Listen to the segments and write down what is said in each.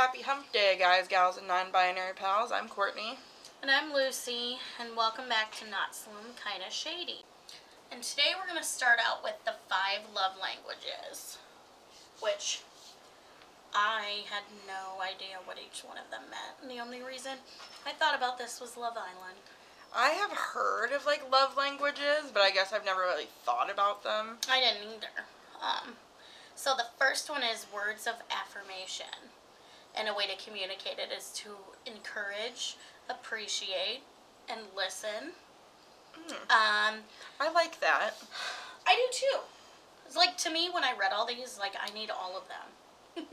Happy Hump Day, guys, gals, and non-binary pals. I'm Courtney. And I'm Lucy, and welcome back to Not Slim Kinda Shady. And today we're going to start out with the five love languages, which I had no idea what each one of them meant. And the only reason I thought about this was Love Island. I have heard of like love languages, but I guess I've never really thought about them. I didn't either. Um, so the first one is words of affirmation. And a way to communicate it is to encourage, appreciate, and listen. Um, I like that. I do too. It's like to me when I read all these, like I need all of them.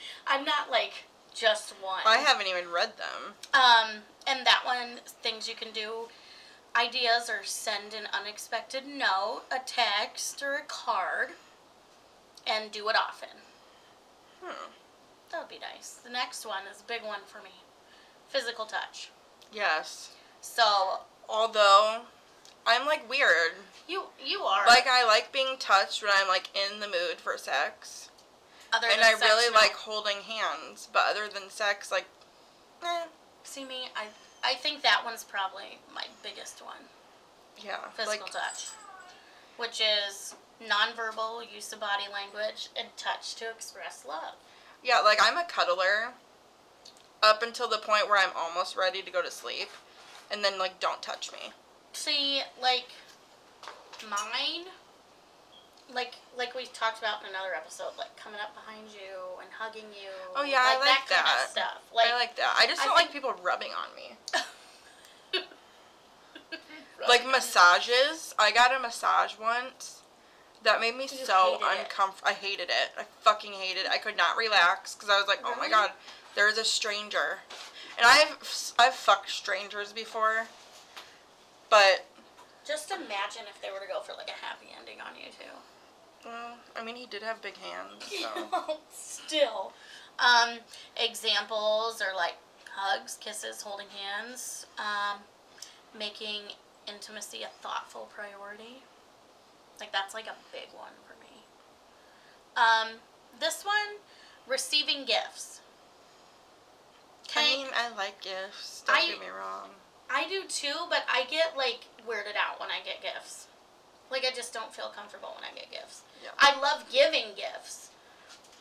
I'm not like just one. I haven't even read them. Um, and that one, things you can do, ideas or send an unexpected note, a text, or a card, and do it often. Hmm. That would be nice. The next one is a big one for me physical touch. Yes. So, Although, I'm like weird. you you are. Like I like being touched when I'm like in the mood for sex, other and I sex, really no. like holding hands. But other than sex, like, eh, See me, I, I think that one's probably my biggest one. yeah, Physical like touch. Which is nonverbal use of body language and touch to express love. Yeah, like I'm a cuddler. Up until the point where I'm almost ready to go to sleep, and then like don't touch me. See, like mine, like like we talked about in another episode, like coming up behind you and hugging you. Oh, yeah, I like kind that. of stuff. Like, I like that. I just I don't like people rubbing on me. Like massages. I got a massage once. That made me You so uncomfortable. I hated it. I fucking hated it. I could not relax because I was like, oh my god, there's a stranger. And I've I've fucked strangers before, but Just imagine if they were to go for like a happy ending on you too. well, I mean, he did have big hands, so Still. Um, examples are like hugs, kisses, holding hands, um, making intimacy a thoughtful priority. Like that's like a big one for me. Um, this one, receiving gifts. I mean, I like gifts. Don't I- get me wrong. I do too, but I get like weirded out when I get gifts. Like I just don't feel comfortable when I get gifts. Yeah. I love giving gifts.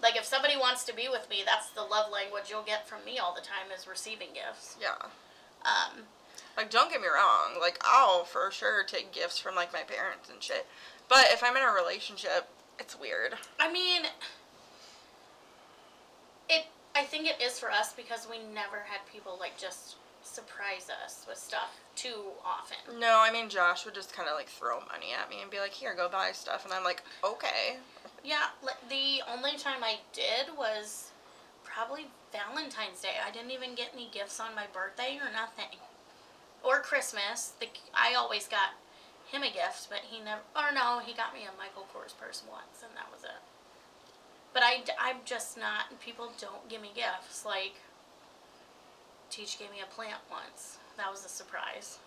Like if somebody wants to be with me, that's the love language you'll get from me all the time is receiving gifts. Yeah. Um, Like, don't get me wrong. Like, I'll for sure take gifts from like my parents and shit. But if I'm in a relationship, it's weird. I mean, it. I think it is for us because we never had people like just surprise us with stuff too often. No, I mean Josh would just kind of like throw money at me and be like, "Here, go buy stuff," and I'm like, "Okay." Yeah, the only time I did was probably Valentine's Day. I didn't even get any gifts on my birthday or nothing. Or Christmas. The, I always got him a gift, but he never. Or no, he got me a Michael Kors purse once, and that was it. But I, I'm just not. People don't give me gifts. Like, Teach gave me a plant once. That was a surprise.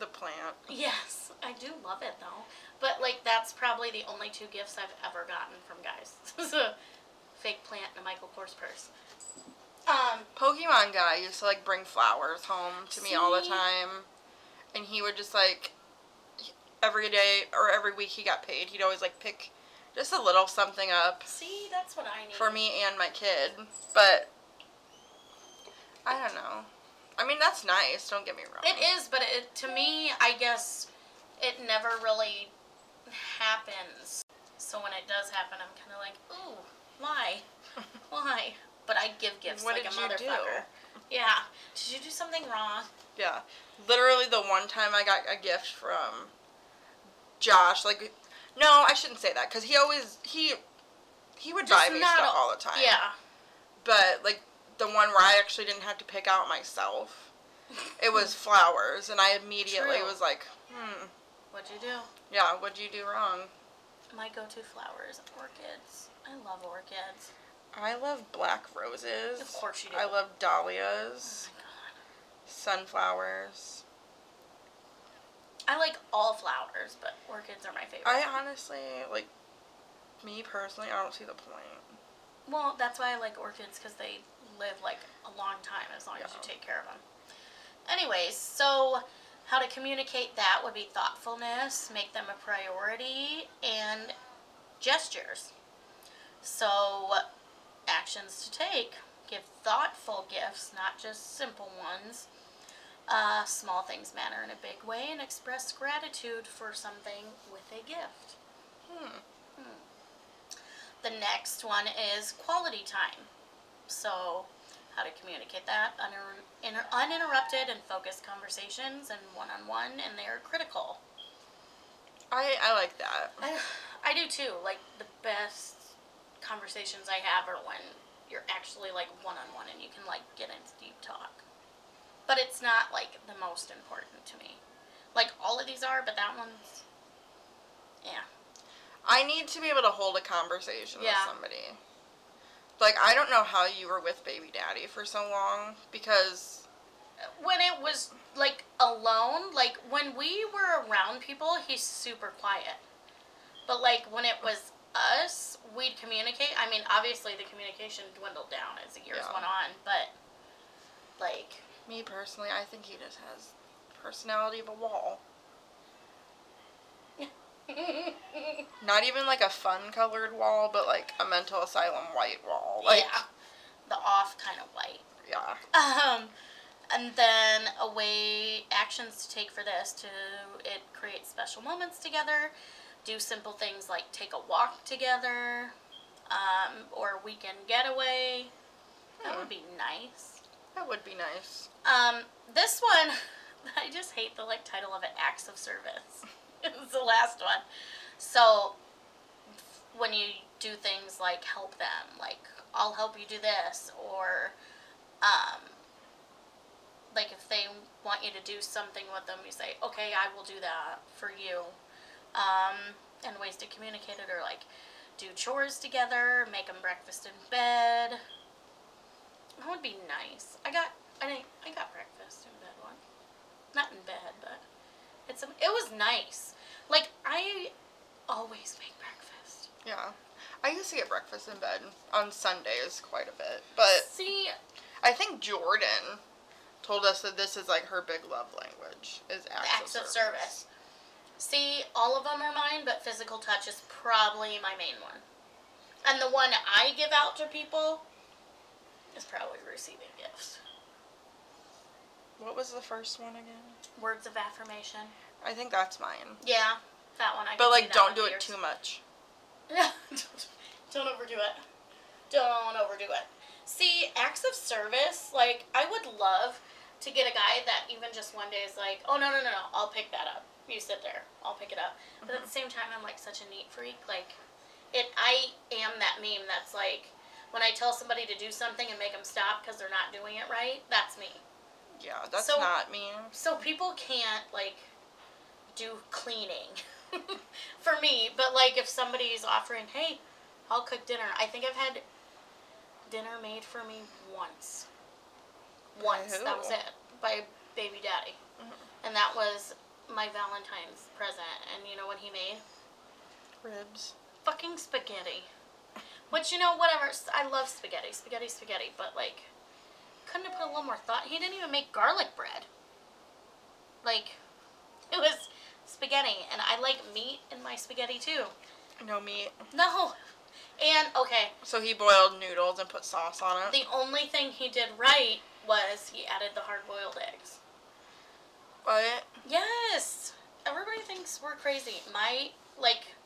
The plant. Yes, I do love it though. But like that's probably the only two gifts I've ever gotten from guys. Fake plant and a Michael Kors purse. Um, Pokemon guy used to like bring flowers home to me all the time, and he would just like every day or every week he got paid. He'd always like pick just a little something up see, that's what I need. for me and my kid. But I don't know. I mean, that's nice. Don't get me wrong. It is, but it, to me, I guess it never really happens. So when it does happen, I'm kind of like, ooh, why? why? But I give gifts What like did a you motherfucker. Yeah. Did you do something wrong? Yeah. Literally the one time I got a gift from Josh, like no, I shouldn't say that cuz he always he he would buy Just me stuff all the time. Yeah. But like the one where I actually didn't have to pick out myself. It was flowers and I immediately True. was like, "Hmm, What'd you do? yeah, what'd you do wrong?" My go-to flowers, are orchids. I love orchids. I love black roses. Of course you do. I love Oh dahlias, god. Sunflowers. I like all flowers, but orchids are my favorite. I honestly like me personally, I don't see the point. Well, that's why I like orchids because they live like a long time as long as you take care of them. Anyways, so how to communicate that would be thoughtfulness, make them a priority, and gestures. So, actions to take give thoughtful gifts, not just simple ones. Uh, small things matter in a big way, and express gratitude for something with a gift. Hmm. The next one is quality time. So, how to communicate that uninter- inter- uninterrupted and focused conversations and one on one, and they are critical. I I like that. I, I do too. Like, the best conversations I have are when you're actually like one on one and you can like get into deep talk. But it's not like the most important to me. Like, all of these are, but that one's. Yeah. I need to be able to hold a conversation Yeah. with somebody. Like I don't know how you were with baby daddy for so long because when it was like alone, like when we were around people, he's super quiet. But like when it was us, we'd communicate. I mean, obviously the communication dwindled down as the years Yeah. went on, but like me personally, I think he just has personality of a wall. Not even like a fun colored wall, but like a mental asylum white wall. Like yeah, the off kind of white. yeah. Um, and then a way actions to take for this to it create special moments together. Do simple things like take a walk together, um, or weekend getaway. That Hmm. would be nice. That would be nice. Um, this one, I just hate the like title of it, acts of service. it's the last one. So when you do things like help them, like I'll help you do this, or um, like if they want you to do something with them, you say, okay, I will do that for you. Um, and ways to communicate it are like do chores together, make them breakfast in bed. That would be nice. I got I I got breakfast in bed once. Not in bed, but it's it was nice. Like I always make breakfast. Yeah. I used to get breakfast in bed on Sundays quite a bit, but See, I think Jordan told us that this is like her big love language is acts, acts of service. See, all of them are mine, but physical touch is probably my main one. And the one I give out to people is probably receiving gifts. What was the first one again? Words of affirmation. I think that's mine. Yeah, that one I. But like, don't do it yours. too much. Yeah, don't, don't overdo it. Don't overdo it. See, acts of service, like, I would love to get a guy that even just one day is like, oh, no, no, no, no, I'll pick that up. You sit there, I'll pick it up. But at the mm-hmm. same time, I'm like such a neat freak. Like, it, I am that meme that's like, when I tell somebody to do something and make them stop because they're not doing it right, that's me. Yeah, that's So- not me. So people can't like do cleaning for me, but like if somebody's offering, hey, I'll cook dinner. I think I've had dinner made for me once. Once that was it by baby daddy, Mhm. and that was my Valentine's present. And you know what he made? Ribs. Fucking spaghetti. Which you know whatever. I love spaghetti, spaghetti, spaghetti. But like, couldn't have put a little more thought. He didn't even make garlic bread. Like, it was spaghetti, and I like meat in my spaghetti too. No meat. No. And okay, So he boiled noodles and put sauce on it. the only thing he did right was he added the hard boiled eggs. What? Yes. Everybody thinks we're crazy. My like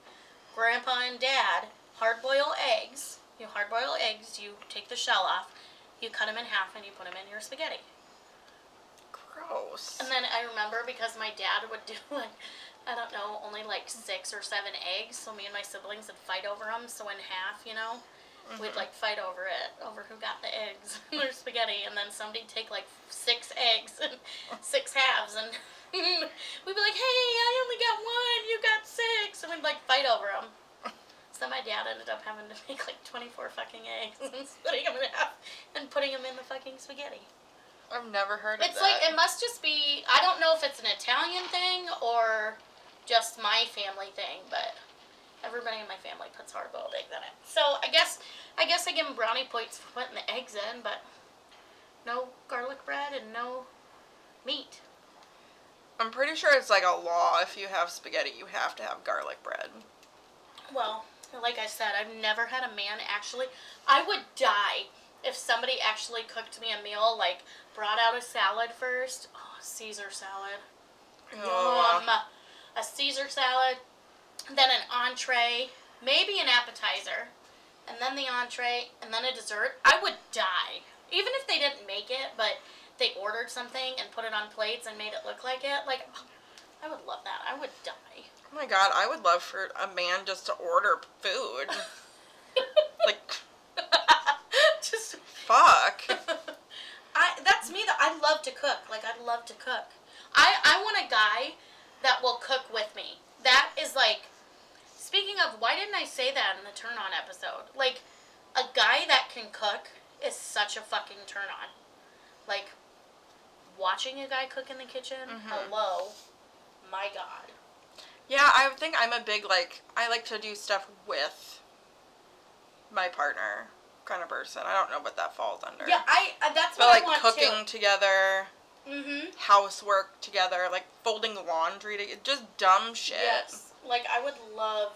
grandpa and dad hard boil eggs. You hard boil eggs. You take the shell off. You cut them in half and you put them in your spaghetti. Gross. And then I remember because my dad would do like I don't know only like six or seven eggs. So me and my siblings would fight over them. So in half, you know. We'd Mhm. like fight over it, over who got the eggs in their spaghetti, and then somebody'd take like six eggs and six halves, and we'd be like, "Hey, I only got one, you got six. and we'd like fight over them. So my dad ended up having to make like twenty four fucking eggs and splitting them in half and putting them in the fucking spaghetti. I've never heard of It's that. It's like it must just be. I don't know if it's an Italian thing or just my family thing, but everybody in my family puts hard boiled eggs in it. So I guess I guess I give them brownie points for putting the eggs in, but no garlic bread and no meat. I'm pretty sure it's like a law if you have spaghetti, you have to have garlic bread. Well, like I said, I've never had a man actually. I would die if somebody actually cooked me a meal, like brought out a salad first. Oh, Caesar salad. Yum. A Caesar salad, then an entree, maybe an appetizer, and then the entree, and then a dessert. I would die. Even if they didn't make it, but they ordered something and put it on plates and made it look like it. Like, I would love that. I would die. Oh my god, I would love for a man just to order food. like, Just fuck. I that's me that I love to cook. Like I'd love to cook. I I want a guy that will cook with me. That is like speaking of why didn't I say that in the turn on episode? Like a guy that can cook is such a fucking turn on. Like watching a guy cook in the kitchen, Mhm. hello. My god. Yeah, I think I'm a big like I like to do stuff with my partner kind of person. I don't know what that falls under. Yeah, I uh, that's but what like I want too. But like cooking together, too. Mhm. housework together, like folding laundry together, just dumb shit. Yes. Like I would love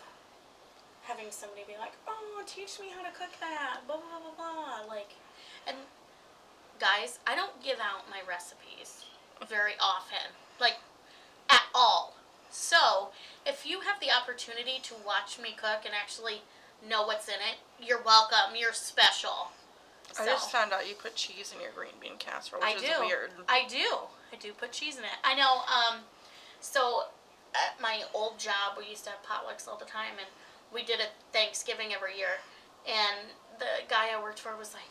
having somebody be like, "Oh, teach me how to cook that." Blah blah blah. blah. Like, and guys, I don't give out my recipes very often, like at all. So, if you have the opportunity to watch me cook and actually know what's in it, you're welcome. You're special. I So- just found out you put cheese in your green bean casserole, which I is do. weird. I do. I do put cheese in it. I know. Um, so at my old job, we used to have potlucks all the time, and we did a Thanksgiving every year. And the guy I worked for was like,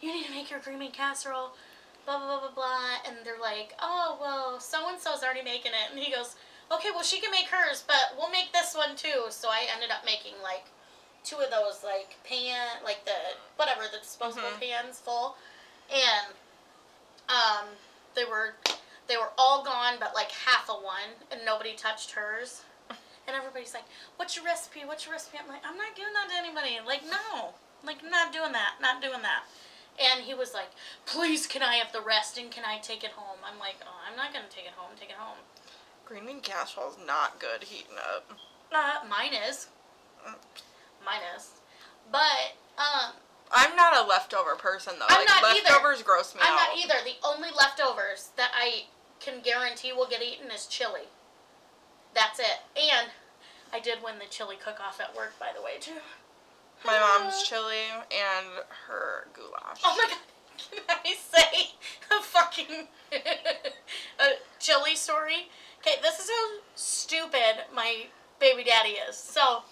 "You need to make your green bean casserole." Blah blah blah blah blah. And they're like, "Oh well, so and so's already making it." And he goes, "Okay, well she can make hers, but we'll make this one too." So I ended up making like two of those like pan, like the whatever the disposable Mhm. pans full, and um, they were they were all gone, but like half a one, and nobody touched hers. And everybody's like, "What's your recipe? What's your recipe?" I'm like, "I'm not giving that to anybody." Like, no, like not doing that, not doing that. And he was like, "Please, can I have the rest and can I take it home?" I'm like, "Oh, I'm not gonna take it home. Take it home." Green bean casserole is not good heating up. Uh, mine is. Mine is. But um, I'm not a leftover person though. I'm like not either. leftovers gross me I'm out. not either. The only leftovers that I can guarantee will get eaten is chili. That's it. And I did win the chili cook off at work, by the way, too. My mom's chili and her goulash. Oh my god. Can I say a fucking a chili story? Okay, this is how stupid my baby daddy is. So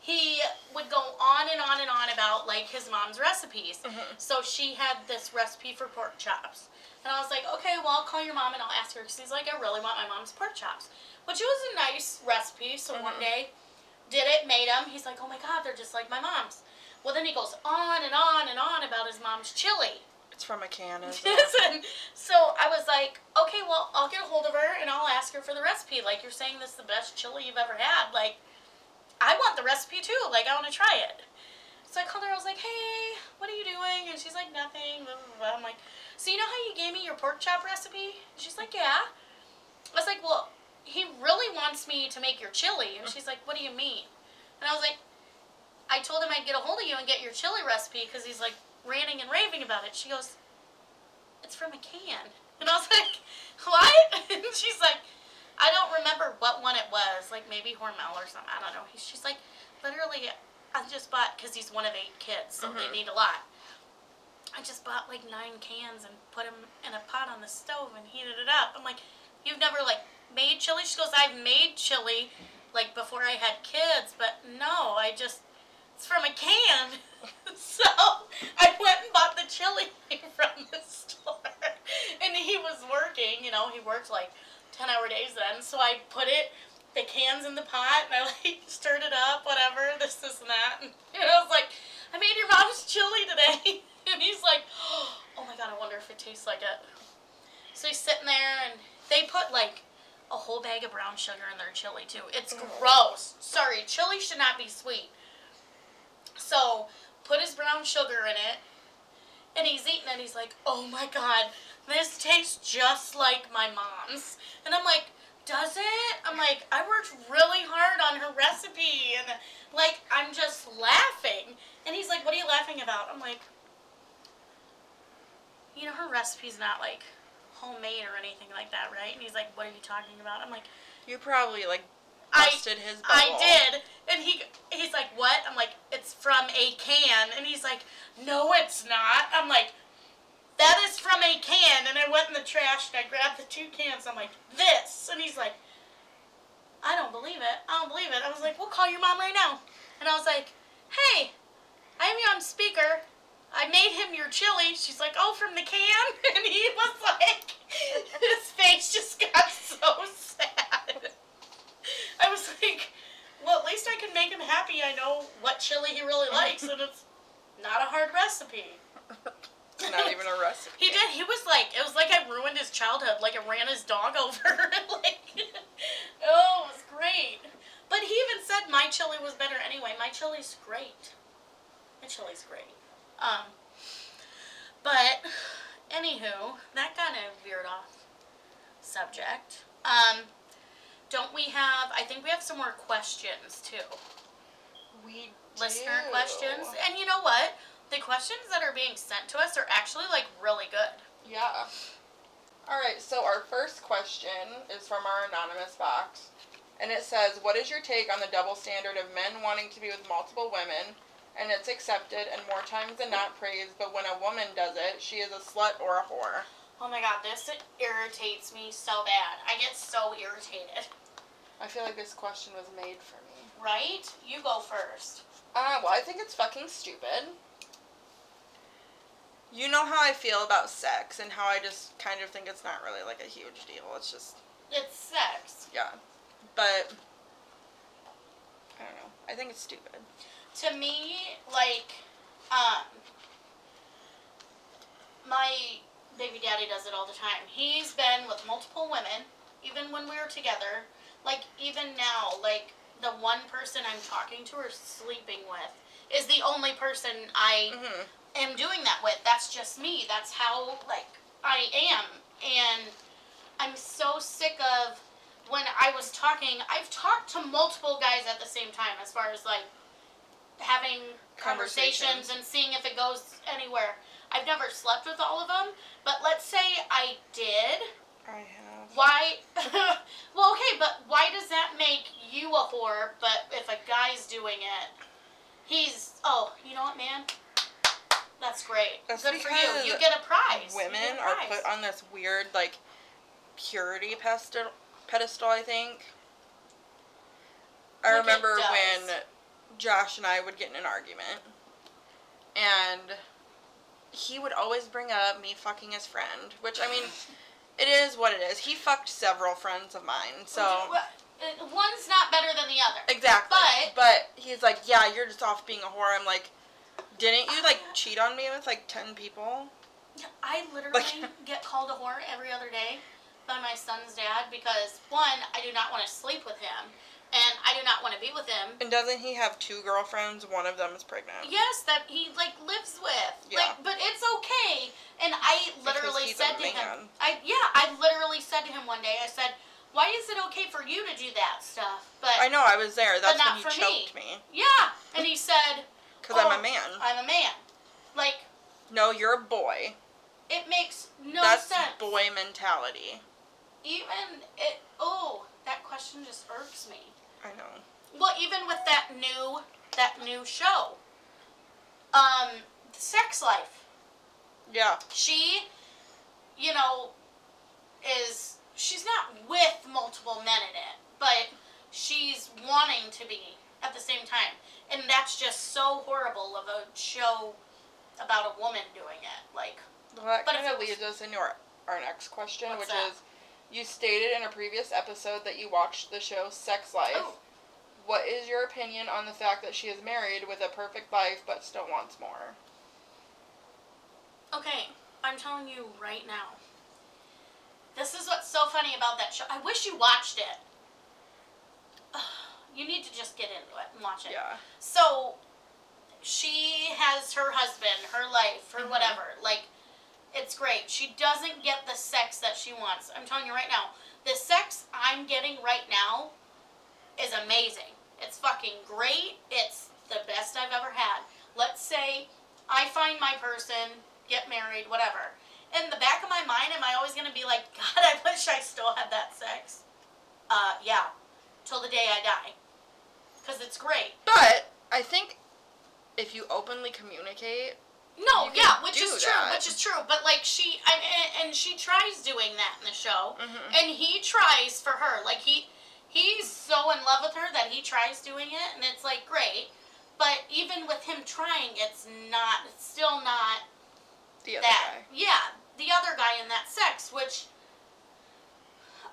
he would go on and on and on about like his mom's recipes. Mhm. So she had this recipe for pork chops. And I was like, okay, well, I'll call your mom and I'll ask her. Because he's like, I really want my mom's pork chops. Which was a nice recipe. So one Mhm. day, did it, made them. He's like, oh my God, they're just like my mom's. Well, then he goes on and on and on about his mom's chili. It's from a can, isn't so I was like, okay, well, I'll get a hold of her and I'll ask her for the recipe. Like, you're saying this is the best chili you've ever had. Like, I want the recipe too. Like, I want to try it. So I called her. I was like, hey, what are you doing? And she's like, nothing. Blah, blah, blah. I'm like, so you know how you gave me your pork chop recipe? And she's like, yeah. I was like, well, he really wants me to make your chili. And she's like, what do you mean? And I was like, I told him I'd get a hold of you and get your chili recipe because he's like ranting and raving about it. She goes, it's from a can. And I was like, what? And she's like, I don't remember what one it was. Like maybe Hormel or something. I don't know. He- She's like, literally, I just bought, because he's one of eight kids, so they Mhm. need a lot. I just bought like nine cans and put them in a pot on the stove and heated it up. I'm like, you've never like made chili? She goes, I've made chili like before I had kids, but no, I just, it's from a can. so I went and bought the chili from the store. And he was working, you know, he worked like 10 hour days then. So I put it, the cans in the pot, and I like stirred it up, whatever, this, this, and that. And, I was like, I made your mom's chili today. And he's like, oh my god, I wonder if it tastes like it. So he's sitting there, and they put like a whole bag of brown sugar in their chili too. It's oh. gross. Sorry, chili should not be sweet. So put his brown sugar in it, and he's eating it. He's like, "Oh my god, this tastes just like my mom's." And I'm like, "Does it?" I'm like, "I worked really hard on her recipe, and like I'm just laughing." And he's like, "What are you laughing about?" I'm like, "You know, her recipe's not like." homemade or anything like that, right? And he's like, "What are you talking about?" I'm like, You probably like I busted his bubble. I did. And he he's like, "What?" I'm like, "It's from a can." And he's like, "No, it's not." I'm like, "That is from a can." And I went in the trash and I grabbed the two cans. I'm like, "This." And he's like, "I don't believe it. I don't believe it." I was like, "We'll call your mom right now." And I was like, "Hey, I'm you on speaker. I made him your chili." She's like, "Oh, from the can?" And he was like, his face just got so sad. I was like, well, at least I can make him happy. I know what chili he really likes, and it's not a hard recipe. Not even a recipe. He did. He was like, it was like I ruined his childhood. Like I ran his dog over. like, oh, it was great. But he even said my chili was better anyway. My chili's great. My chili's great. Um, but anywho, that kind of veered off subject. Um, don't we have? I think we have some more questions too. We Listener do. questions, and you know what? The questions that are being sent to us are actually like really good. Yeah. All right, so our first question is from our anonymous box. And it says, What is your take on the double standard of men wanting to be with multiple women? And it's accepted and more times than not praised, but when a woman does it, she is a slut or a whore. Oh my god, this irritates me so bad. I get so irritated. I feel like this question was made for me. Right? You go first. Uh, well, I think it's fucking stupid. You know how I feel about sex and how I just kind of think it's not really like a huge deal. It's just, It's sex. yeah. But, I don't know. I think it's stupid. To me, like, um, my baby daddy does it all the time. He's been with multiple women, even when we were together. Like, even now, like, the one person I'm talking to or sleeping with is the only person I hmm am doing that with. That's just me. That's how like I am. And I'm so sick of when I was talking, I've talked to multiple guys at the same time as far as like having conversations, Conversations. and seeing if it goes anywhere. I've never slept with all of them, but let's say I did. I have. Why? well, okay, but why does that make you a whore? But if a guy's doing it, he's oh, you know what, man? That's great. That's Good for you. You get a prize. Women a are put on this weird, like, purity pedestal, pedestal I think. I Like remember when Josh and I would get in an argument, and he would always bring up me fucking his friend, which, I mean, it is what it is. He fucked several friends of mine, so. Well, uh, One's not better than the other. Exactly. But- but he's like, yeah, you're just off being a whore. I'm like, didn't you like cheat on me with like ten people? I literally Like- get called a whore every other day by my son's dad because one, I do not want to sleep with him, and I do not want to be with him. And doesn't he have two girlfriends? One of them is pregnant. Yes, that he like lives with. Yeah. Like, but it's okay. And I literally said to him. I yeah, I literally said to him one day, I said, "Why is it okay for you to do that stuff?" But I know. I was there. That's not when he me. choked me. yeah, and he said, Because Oh. I'm a oh, man. "I'm a man." Like No, you're a boy. it makes no That's sense. boy mentality. Even it. Oh, that question just irks me. I know. Well, even with that new that new show, um, Sex Life. Yeah. she, you know, is she's not with multiple men in it, but she's wanting to be at the same time, and that's just so horrible of a show about a woman doing it. Like, Well, that But kind of leads us into our, our next question, which that? is you stated in a previous episode that you watched the show Sex Life. oh, What is your opinion on the fact that she is married with a perfect life but still wants more? okay, I'm telling you right now, This is what's so funny about that show. I wish you watched it. You need to just get into it and watch it. Yeah. So she has her husband, her life, her Mhm. whatever. Like it's great. She doesn't get the sex that she wants. I'm telling you right now, the sex I'm getting right now is amazing. It's fucking great. It's the best I've ever had. Let's say I find my person, get married, whatever. In the back of my mind, am I always gonna be like, God, I wish I still had that sex? Uh, yeah. Till the day I die. Because it's great. But I think if you openly communicate, No, yeah, which is true, which is true. But like she, and, and, she tries doing that in the show, Mhm. and he tries for her. Like he, he's so in love with her that he tries doing it, and it's like great. But even with him trying, it's not. It's still not the other that. guy. Yeah, the other guy in that sex, which.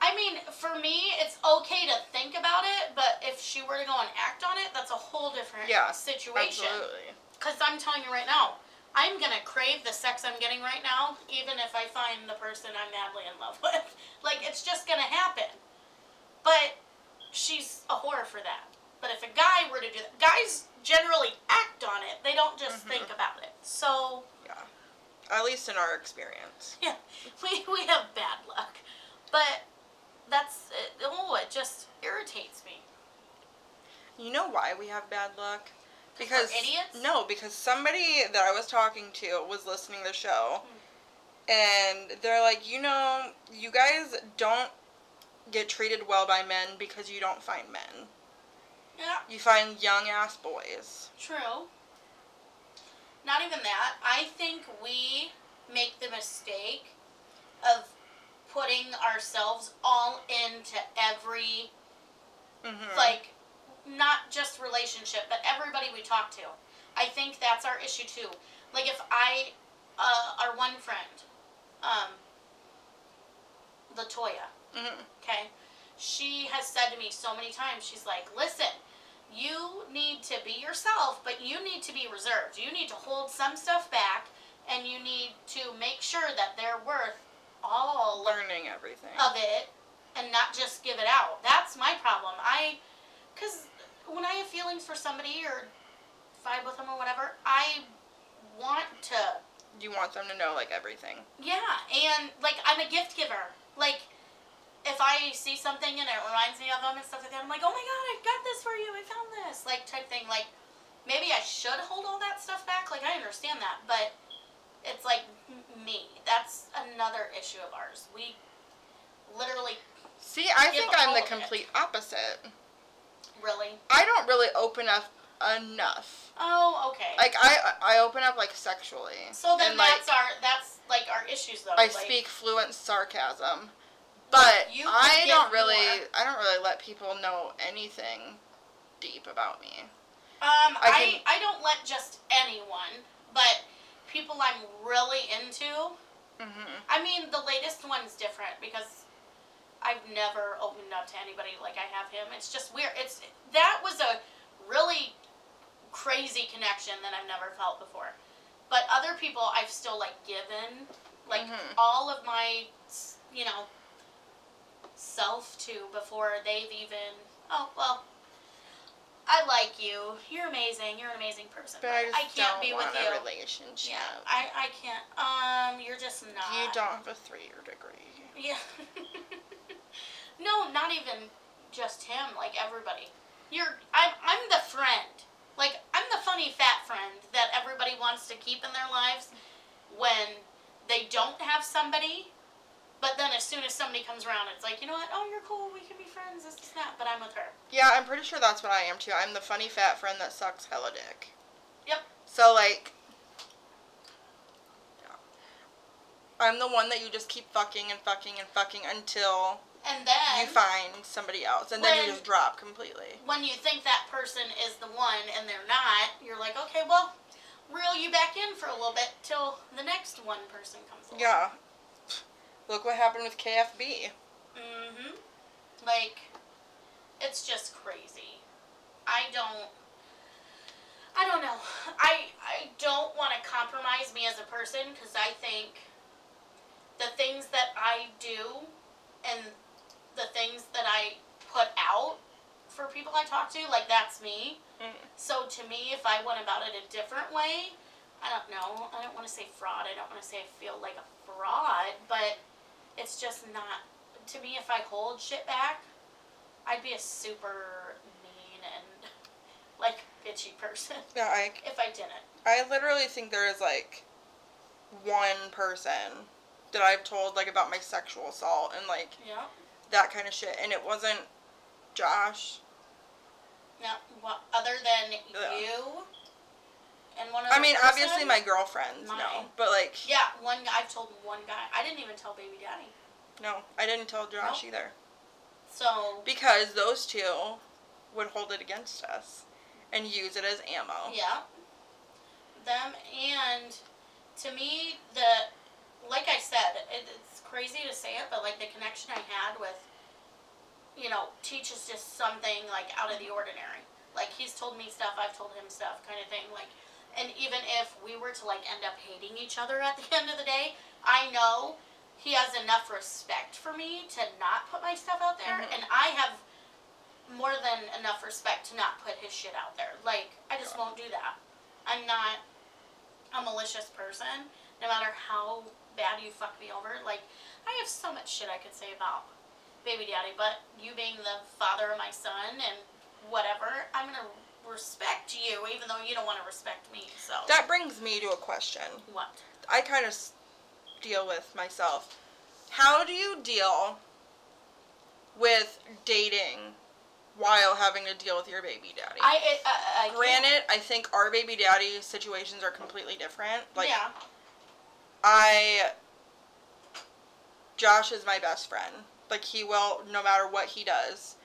I mean, for me, it's okay to think about it, but if she were to go and act on it, that's a whole different Yeah, situation. Absolutely. Because I'm telling you right now, I'm gonna crave the sex I'm getting right now, even if I find the person I'm madly in love with. Like, it's just gonna happen. But she's a whore for that. But if a guy were to do that, guys generally act on it, they don't just Mhm. think about it. So, Yeah. At least in our experience. yeah, we, we have bad luck. But that's, it, oh, it just irritates me. You know why we have bad luck? Because idiots? no, because somebody that I was talking to was listening to the show, and they're like, you know, you guys don't get treated well by men because you don't find men. Yeah. You find young ass boys. True. Not even that. I think we make the mistake of putting ourselves all into every Mm-hmm. like not just relationship, but everybody we talk to. I think that's our issue too. Like if I uh, our one friend, um Latoya, hmm Okay? She has said to me so many times, she's like, listen, you need to be yourself, but you need to be reserved. You need to hold some stuff back, and you need to make sure that they're worth all learning everything. of it and not just give it out. That's my problem. I, because when I have feelings for somebody or vibe with them or whatever, I want to you want them to know like everything. yeah, and like I'm a gift giver. Like if I see something and it reminds me of them and stuff like that, I'm like, oh my god, I got this for you. I found this, like type thing. Like maybe I should hold all that stuff back. Like I understand that, but it's like me. That's another issue of ours. We literally, See, I think I'm the complete opposite. Really. I don't really open up enough. Oh, okay. Like I, I open up like sexually. so then and, like, that's our that's like our issues though. I like, speak fluent sarcasm, but you I don't really, more. I don't really let people know anything deep about me. Um, I I, I don't let just anyone, but people I'm really into. hmm I mean, the latest one's different because I've never opened up to anybody like I have him. It's just weird. It's that was a really crazy connection that I've never felt before. But other people I've still like given like Mhm. all of my you know self to before they've even oh well I like you. You're amazing. You're an amazing person. But I just can't don't be want with you. relationship. Yeah, I, I can't. Um, you're just not. You don't have a three-year degree. Yeah. no, not even just him. Like everybody. You're. I'm. I'm the friend. Like I'm the funny fat friend that everybody wants to keep in their lives when they don't have somebody. But then as soon as somebody comes around, it's like, you know what? Oh, you're cool. We can be friends. This is that. But I'm with her. Yeah, I'm pretty sure that's what I am too. I'm the funny fat friend that sucks hella dick. Yep. So like, yeah. I'm the one that you just keep fucking and fucking and fucking until And then you find somebody else, and then you just drop completely. when you think that person is the one and they're not, you're like, okay, well, reel you back in for a little bit till the next one person comes along. Yeah. Look what happened with KFB. Mm-hmm. Like, it's just crazy. I don't. I don't know. I I don't want to compromise me as a person because I think the things that I do and the things that I put out for people I talk to, like that's me. Mm. So to me, if I went about it a different way, I don't know. I don't want to say fraud. I don't want to say I feel like a fraud, but it's just not. To me, if I hold shit back, I'd be a super mean and like bitchy person Yeah, I if I didn't. I literally think there is like one person that I've told like about my sexual assault and like Yeah. That kind of shit, and it wasn't Josh. No. What other than Yeah. you and one of I mean, person? obviously my girlfriends, no, but like Yeah, one guy. I've told one guy. I didn't even tell baby daddy. no, I didn't tell Josh Nope. either So because those two would hold it against us and use it as ammo. yeah, them and to me the like I said, it, it's crazy to say it, but like the connection I had with you know Teach is just something like out of the ordinary. Like he's told me stuff, I've told him stuff, kind of thing. Like, and even if we were to like end up hating each other at the end of the day, I know he has enough respect for me to not put my stuff out there, Mhm. and I have more than enough respect to not put his shit out there. Like, I just Yeah. won't do that. I'm not a malicious person, no matter how bad you fuck me over. Like, I have so much shit I could say about baby daddy, but you being the father of my son and whatever, I'm gonna respect you even though you don't want to respect me. So That brings me to a question. what? I kind of deal with myself. How do you deal with dating while having to deal with your baby daddy? I it, uh, I Granted, I think our baby daddy situations are completely different. Like yeah, I Josh is my best friend. Like he will no matter what he does,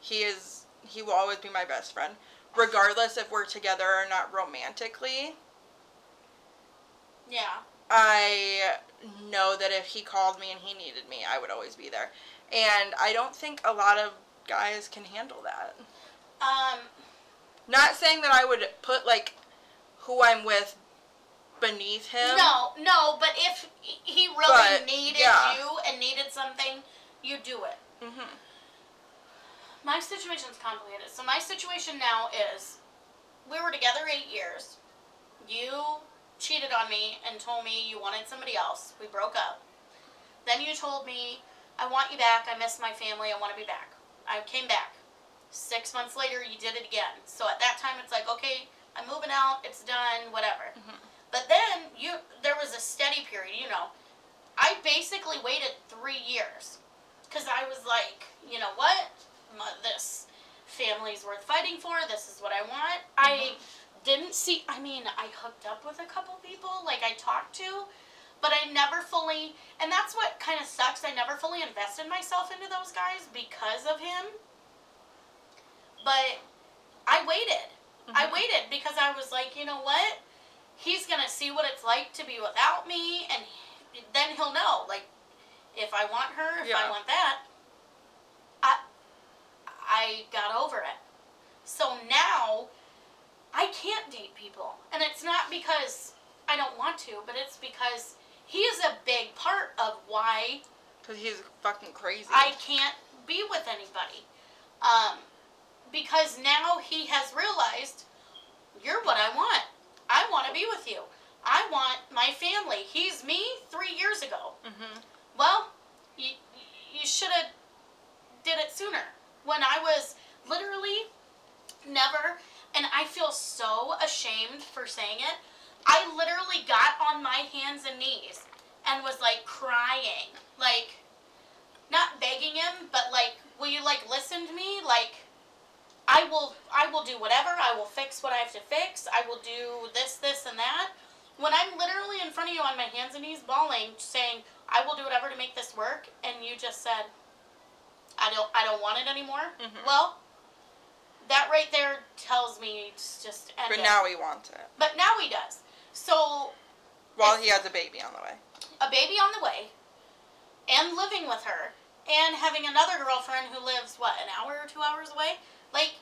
he is he will always be my best friend. Regardless if we're together or not romantically. yeah, I know that if he called me and he needed me, I would always be there. And I don't think a lot of guys can handle that. um, Not saying that I would put like who I'm with beneath him. no, no, but if he really But, needed yeah. you and needed something, you do it. Mm-hmm. My situation's complicated. So my situation now is we were together eight years. You cheated on me and told me you wanted somebody else. We broke up. Then you told me, I want you back. I miss my family. I want to be back. I came back. Six months later, you did it again. So at that time, it's like, okay, I'm moving out. It's done. Whatever. Mhm. But then you, there was a steady period. You know, I basically waited three years because I was like, you know what, My, this family's worth fighting for. This is what I want. I didn't see. I mean, I hooked up with a couple people, like I talked to, but I never fully. And that's what kind of sucks. I never fully invested myself into those guys because of him. But I waited. I Mhm. waited because I was like, you know what? He's gonna see what it's like to be without me, and he- then he'll know. Like, if I want her, if I want that, I I got over it. So now I can't date people, and it's not because I don't want to, but it's because he is a big part of why Cause he's fucking crazy. I can't be with anybody. Um, because now he has realized you're what I want. I want to be with you. I want my family. He's me three years ago. hmm Well, you, you should have did it sooner. When I was literally never, and I feel so ashamed for saying it. I literally got on my hands and knees and was like crying, like not begging him, but like, will you like listen to me? Like, I will, I will do whatever. I will fix what I have to fix. I will do this, this, and that. When I'm literally in front of you on my hands and knees, bawling, saying, "I will do whatever to make this work," and you just said, "I don't, I don't want it anymore." Mhm. Well, that right there tells me it's just end But it. now he wants it. But now he does. So While he has a baby on the way. a baby on the way, and living with her, and having another girlfriend who lives what an hour or two hours away. Like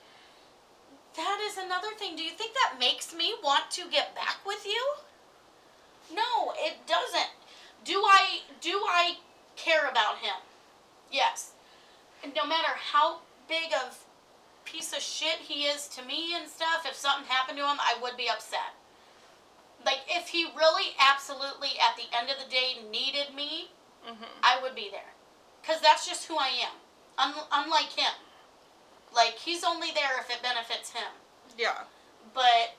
that is another thing. Do you think that makes me want to get back with you? No, it doesn't. Do I Do I care about him? Yes. And no matter how big of piece of shit he is to me and stuff, if something happened to him, I would be upset. Like if he really absolutely at the end of the day needed me, Mhm. I would be there. Cuz that's just who I am. Un- unlike him. Like he's only there if it benefits him. Yeah. But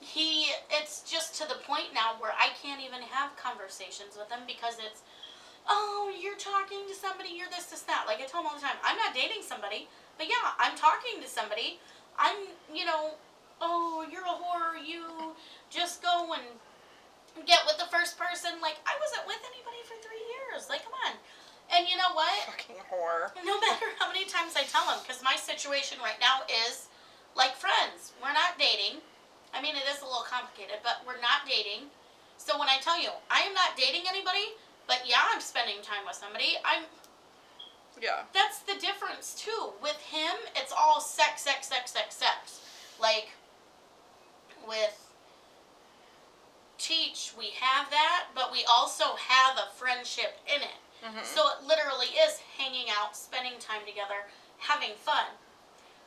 he it's just to the point now where I can't even have conversations with him because it's oh, you're talking to somebody, you're this, this, that. Like I tell him all the time, I'm not dating somebody, but yeah, I'm talking to somebody. I'm, you know, oh, you're a whore, you just go and get with the first person. Like, I wasn't with anybody for three years. Like, come. And you know what? Fucking whore. No matter how many times I tell him, because my situation right now is like friends. We're not dating. I mean, it is a little complicated, but we're not dating. So when I tell you, I am not dating anybody, but yeah, I'm spending time with somebody. I'm. Yeah. That's the difference too. With him, it's all sex, sex, sex, sex, sex. Like with Teach, we have that, but we also have a friendship in it. Mhm. So it literally is hanging out, spending time together, having fun.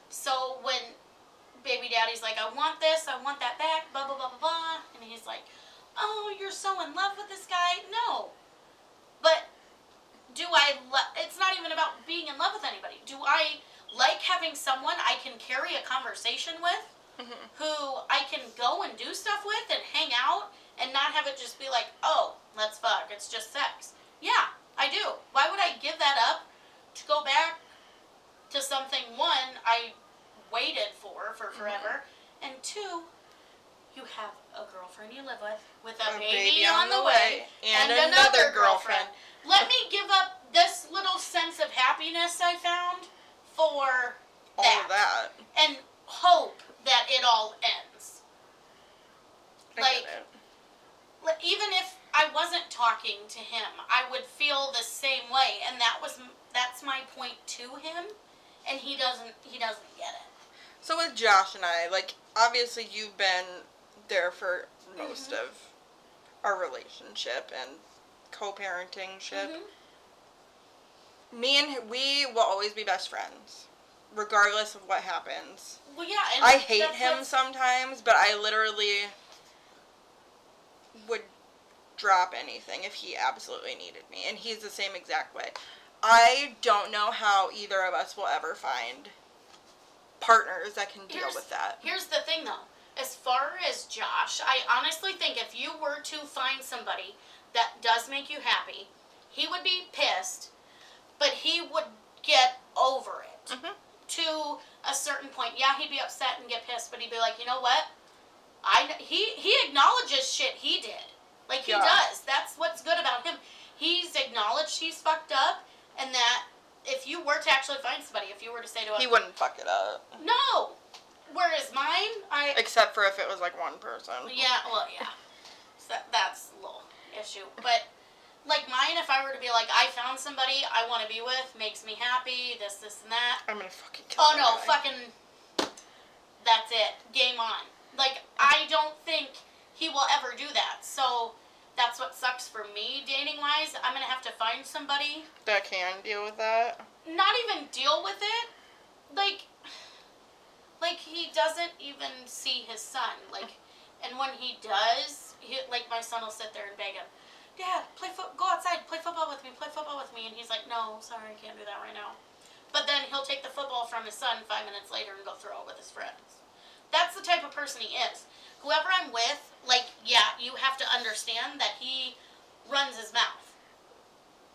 So when baby daddy's like, I want this, I want that back, blah, blah, blah, blah, blah, and he's like, oh, you're so in love with this guy? No. But do I, lo- it's not even about being in love with anybody. Do I like having someone I can carry a conversation with? Mhm. who I can go and do stuff with and hang out and not have it just be like, oh, let's fuck, it's just sex. Yeah, I do. Why would I give that up to go back to something, one, I waited for for mm-hmm. forever, and two, you have a girlfriend you live with, with a, A baby, on the way, and, and another, another girlfriend. Let me give up this little sense of happiness I found for All that. of that. and hope that it all ends. I Like- get it. Like, even if I wasn't talking to him, I would feel the same way, and that was that's my point to him, and he doesn't he doesn't get it. So with Josh and I, like obviously you've been there for most Mhm. of our relationship and co-parenting ship. Mhm. Me and we will always be best friends, regardless of what happens. Well, yeah, and I hate him sometimes, but I literally drop anything if he absolutely needed me, and he's the same exact way. I don't know how either of us will ever find partners that can deal Here's- with that. Here's the thing, though. As far as Josh, I honestly think if you were to find somebody that does make you happy, he would be pissed, but he would get over it. Mhm. to a certain point. Yeah, he'd be upset and get pissed, but he'd be like, you know what? I he he acknowledges shit he did. Like he Yeah. does. That's what's good about him. He's acknowledged he's fucked up, and that if you were to actually find somebody, if you were to say to him, He wouldn't fuck it up, no. Whereas mine, I except for if it was like one person. yeah, well, yeah, so that's a little issue. But like mine, if I were to be like, I found somebody I want to be with, makes me happy, this, this, and that. I'm gonna fucking kill Oh that no, guy. fucking. That's it. Game on. Like I don't think he will ever do that. So that's what sucks for me dating wise. I'm gonna have to find somebody. That can deal with that. Not even deal with it. Like. Like he doesn't even see his son. Like, and when he does, he like my son will sit there and beg him. Dad, play foot. Go outside. Play football with me. Play football with me. And he's like, No, sorry, I can't do that right now. But then he'll take the football from his son five minutes later and go throw it with his friends. That's the type of person he is. Whoever I'm with, like, yeah, you have to understand that he runs his mouth.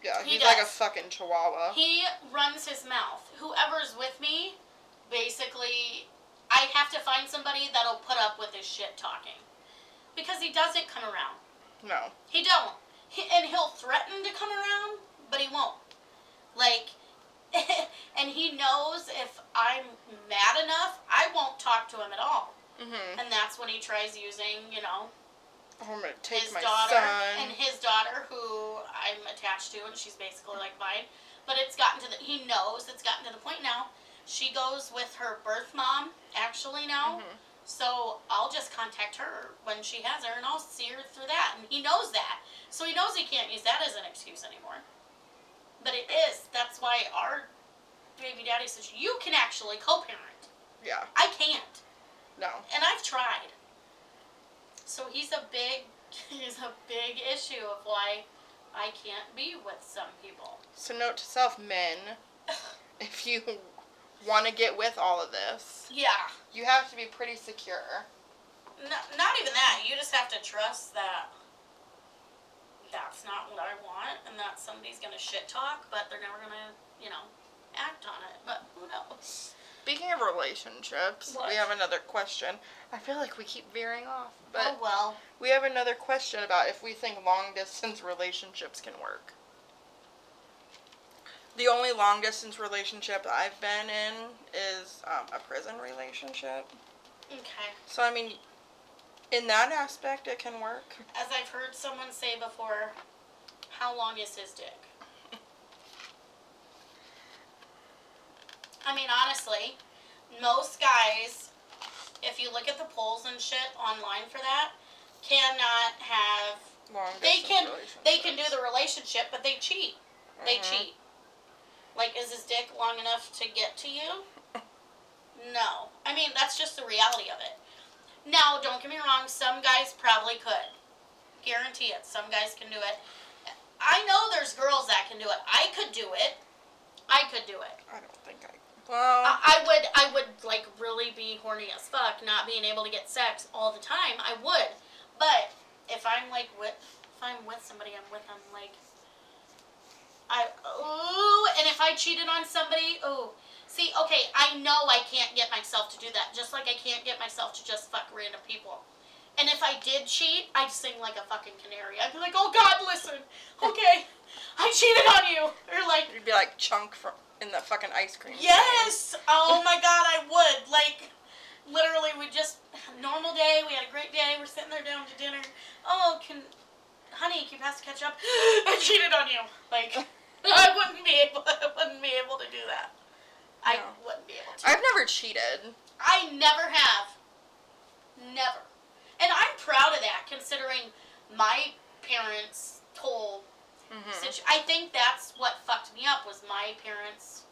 Yeah, He he's like a fucking chihuahua. He runs his mouth. Whoever's with me, basically, I have to find somebody that'll put up with his shit talking. Because he doesn't come around. No. He don't. He, and he'll threaten to come around, but he won't. Like, and he knows if I'm mad enough, I won't talk to him at all. Mhm. And that's when he tries using, you know, I'm gonna take his my daughter son. and his daughter, who I'm attached to, and she's basically like mine. But it's gotten to the he knows it's gotten to the point now. She goes with her birth mom actually now Mhm. So I'll just contact her when she has her and I'll see her through that. And he knows that. So he knows he can't use that as an excuse anymore. But it is. That's why our baby daddy says you can actually co parent. Yeah. I can't. I've tried. So he's a big he's a big issue of why I can't be with some people. So note to self, men, if you want to get with all of this, Yeah. you have to be pretty secure. No, not even that. You just have to trust that that's not what I want and that somebody's gonna shit talk, but they're never gonna, you know, act on it. But who knows? Speaking of relationships, What? we have another question. I feel like we keep veering off, but oh well. we have another question about if we think long distance relationships can work. The only long distance relationship I've been in is um, a prison relationship. Okay. So, I mean, in that aspect, it can work. As I've heard someone say before, how long is his dick? I mean, honestly, most guys, if you look at the polls and shit online for that, cannot have. Long They can they can do the relationship, but they cheat. They Mhm. cheat. Like, is his dick long enough to get to you? No. I mean, that's just the reality of it. Now, don't get me wrong, some guys probably could. Guarantee it. Some guys can do it. I know there's girls that can do it. I could do it. I could do it. I don't. Well, I, I would I would like really be horny as fuck, not being able to get sex all the time. I would. But if I'm like with if I'm with somebody, I'm with them like I ooh, and if I cheated on somebody, ooh. See, okay, I know I can't get myself to do that, just like I can't get myself to just fuck random people. And if I did cheat, I'd sing like a fucking canary. I'd be like, "Oh God, listen, okay, I cheated on you," or like, you'd be like chunk from in the fucking ice cream. Yes! Oh my god, I would. Like, literally, we just, normal day, we had a great day, we're sitting there down to dinner. Oh, can, honey, can you pass the ketchup? I cheated on you. Like, I wouldn't be able, I wouldn't be able to do that. I wouldn't be able to. I've never cheated. I never have. Never. And I'm proud of that, considering my parents' whole Mm-hmm. situ- I think that's what fucked me up was my parents'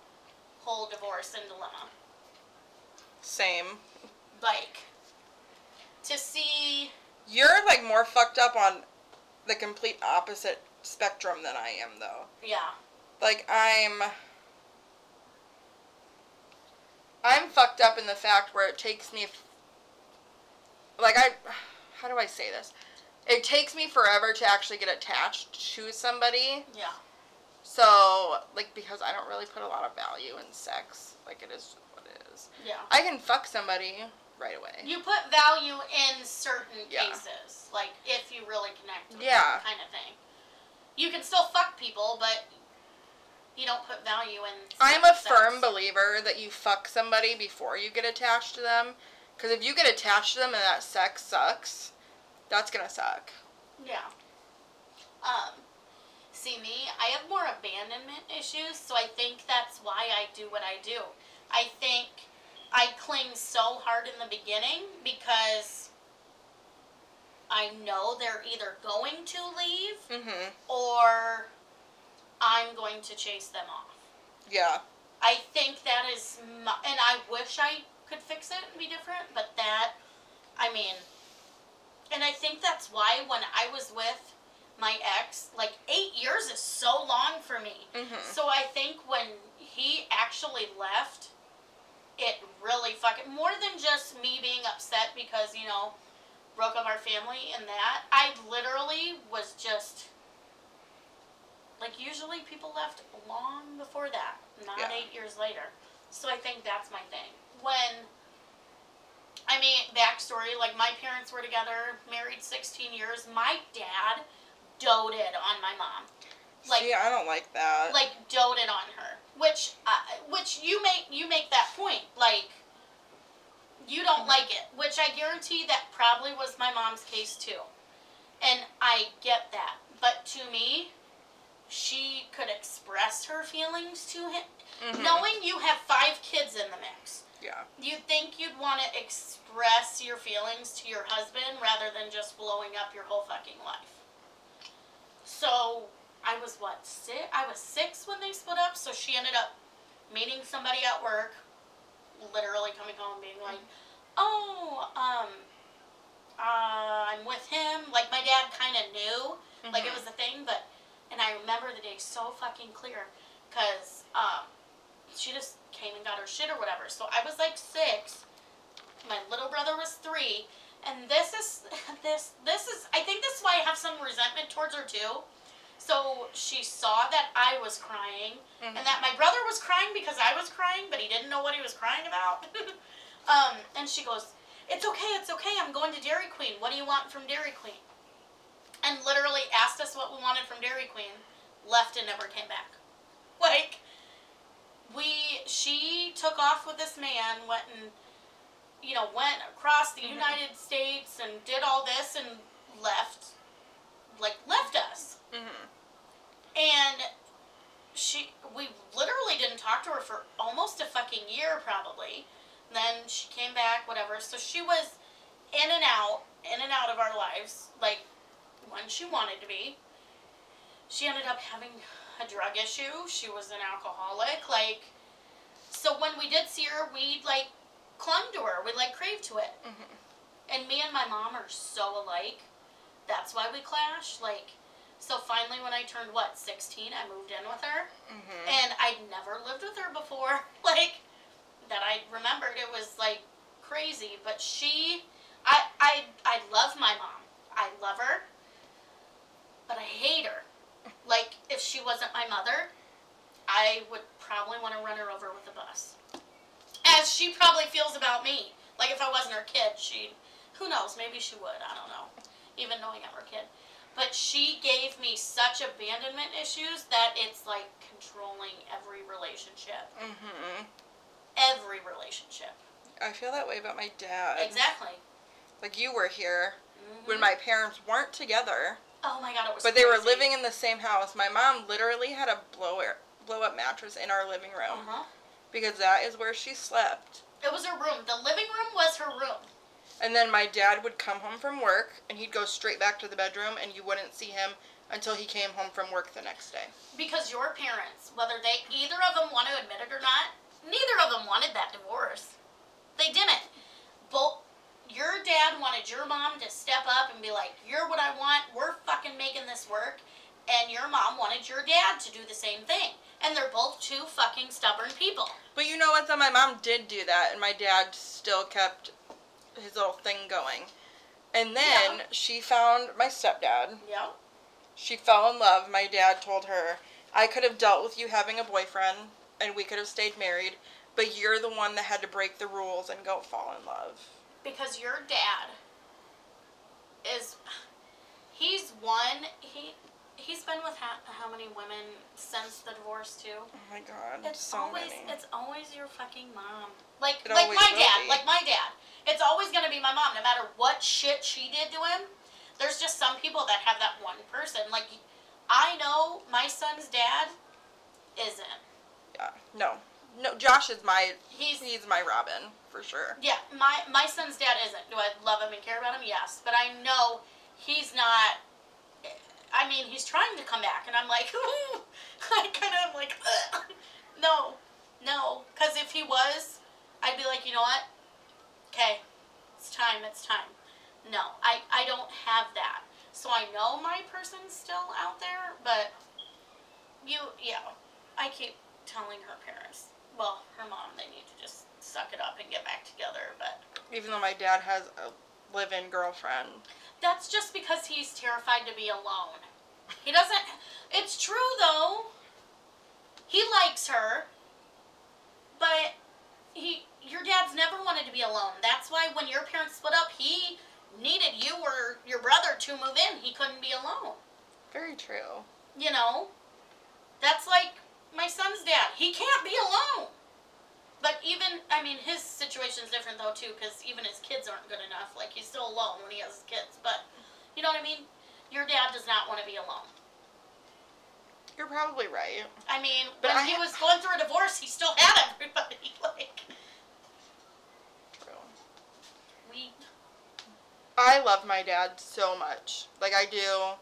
whole divorce and dilemma. Same. Like, to see, You're like more fucked up on the complete opposite spectrum than I am, though. yeah, Like I'm. I'm fucked up in the fact where it takes me. Like I, how do I say this? It takes me forever to actually get attached to somebody. yeah, So like because I don't really put a lot of value in sex. Like it is what it is. yeah. I can fuck somebody right away. You put value in certain Yeah. cases, like if you really connect with Yeah. them, kind of thing. You can still fuck people, but you don't put value in. I'm a sex. firm believer that you fuck somebody before you get attached to them. Because if you get attached to them and that sex sucks, that's gonna suck. Yeah. Um, see me, I have more abandonment issues, so I think that's why I do what I do. I think I cling so hard in the beginning because I know they're either going to leave Mm-hmm. or I'm going to chase them off. Yeah. I think that is, my, and I wish I could fix it and be different, but that, I mean, and I think that's why when I was with my ex, like eight years is so long for me. Mm-hmm. So I think when he actually left, it really fucking more than just me being upset because you know broke up our family and that. I literally was just like usually people left long before that, not Yeah. eight years later. So I think that's my thing. When I mean backstory, like my parents were together, married sixteen years. My dad doted on my mom. Like See, I don't like that. like doted on her which uh, which you make you make that point like you don't like it which i guarantee that probably was my mom's case too and i get that but to me she could express her feelings to him Mhm. knowing you have five kids in the mix Yeah. you think you'd want to express your feelings to your husband rather than just blowing up your whole fucking life. So I was what six? I was six when they split up. So she ended up meeting somebody at work, literally coming home being like, "Oh, um, uh, I'm with him." Like my dad kind of knew, like it Mhm. was a thing, but and I remember the day so fucking clear, cause um, she just came and got her shit or whatever. So I was like six. My little brother was three, and this is this this is I think this is why I have some resentment towards her too. So she saw that I was crying, Mhm. and that my brother was crying because I was crying, but he didn't know what he was crying about. um, and she goes, "It's okay, it's okay. I'm going to Dairy Queen. What do you want from Dairy Queen?" And literally asked us what we wanted from Dairy Queen, left and never came back. Like we, she took off with this man, went and you know went across the Mhm. United States and did all this and left, like left us. Mhm. And she, we literally didn't talk to her for almost a fucking year, probably. Then she came back, whatever. So she was in and out, in and out of our lives, like when she wanted to be. She ended up having a drug issue. She was an alcoholic. Like, so when we did see her, we like clung to her. We like craved to it. Mhm. And me and my mom are so alike. That's why we clash. Like, so finally, when I turned what sixteen, I moved in with her, Mhm. and I'd never lived with her before. Like, that I remembered. It was like crazy. But she, I, I, I love my mom. I love her, but I hate her. She wasn't my mother, I would probably want to run her over with a bus. As she probably feels about me. Like, if I wasn't her kid, she, who knows, maybe she would. I don't know. Even knowing I'm her kid. But she gave me such abandonment issues that it's like controlling every relationship. Mhm. Every relationship. I feel that way about my dad. Exactly. Like you were here when Mhm. my parents weren't together, Oh my god, it was but they were crazy. living in the same house. My mom literally had a blow blow up mattress in our living room Uh-huh. because that is where she slept. It was her room. The living room was her room. And then my dad would come home from work and he'd go straight back to the bedroom and you wouldn't see him until he came home from work the next day. Because your parents, whether they either of them want to admit it or not, neither of them wanted that divorce. They didn't. Both your dad wanted your mom to step up and be like, "You're what I want. We're fucking making this work." And your mom wanted your dad to do the same thing. And they're both two fucking stubborn people. But you know what though? My mom did do that and my dad still kept his little thing going. And then Yeah. she found my stepdad. Yeah. She fell in love. My dad told her, I could have dealt with you having a boyfriend and we could have stayed married, but you're the one that had to break the rules and go fall in love. Because your dad is he's one he he's been with how, how many women since the divorce too? Oh my god, It's so always many. it's always your fucking mom. Like It like my dad, be. like my dad. It's always gonna be my mom, no matter what shit she did to him. There's just some people that have that one person. Like I know my son's dad isn't. yeah, no, no. Josh is my He's he's my Robin for sure. yeah, my my son's dad isn't. Do I love him and care about him? Yes, but I know he's not. I mean, he's trying to come back, and I'm like, Ooh. I kind of like, "Ugh." no, no, because if he was, I'd be like, you know what? Okay, it's time. It's time. No, I I don't have that. So I know my person's still out there, but you, yeah, I keep telling her parents, well, her mom, they need to just suck it up and get back together. But Even though my dad has a live-in girlfriend. that's just because he's terrified to be alone. He doesn't. It's true though. He likes her, but he, your dad's never wanted to be alone. That's why when your parents split up, he needed you or your brother to move in. He couldn't be alone. Very true. You know, that's like my son's dad. He can't be alone. But even, I mean, his situation is different though too, because even his kids aren't good enough. Like he's still alone when he has his kids. But you know what I mean? Your dad does not want to be alone. You're probably right. I mean, but when I he ha- was going through a divorce, he still had everybody. Like, true. We. I love my dad so much. Like I do,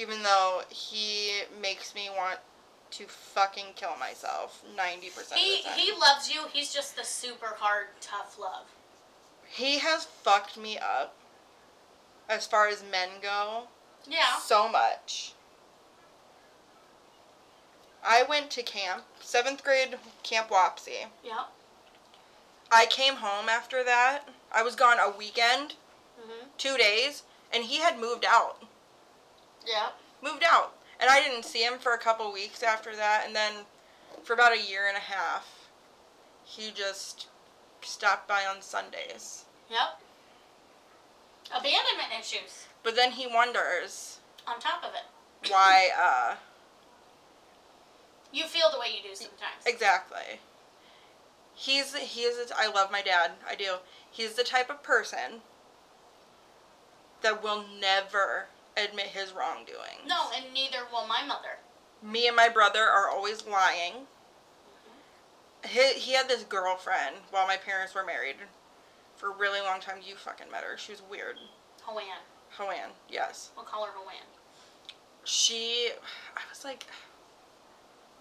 even though he makes me want to fucking kill myself 90% of He the time. he loves you. He's just the super hard, tough love. He has fucked me up as far as men go Yeah. so much. I went to camp, seventh grade Camp Wapsie. Yeah. I came home after that. I was gone a weekend, Mhm. two days, and he had moved out. Yeah. Moved out. And I didn't see him for a couple weeks after that, and then for about a year and a half, he just stopped by on Sundays. Yep. Abandonment issues But then he wonders on top of it. why, uh, You feel the way you do sometimes. Exactly. He's he is. I love my dad. I do. He's the type of person that will never admit his wrongdoing. No, and neither will my mother. Me and my brother are always lying. He, he had this girlfriend while my parents were married for a really long time. You fucking met her. She was weird. Hoan. Hoan, yes. We'll call her Hoan. she i was like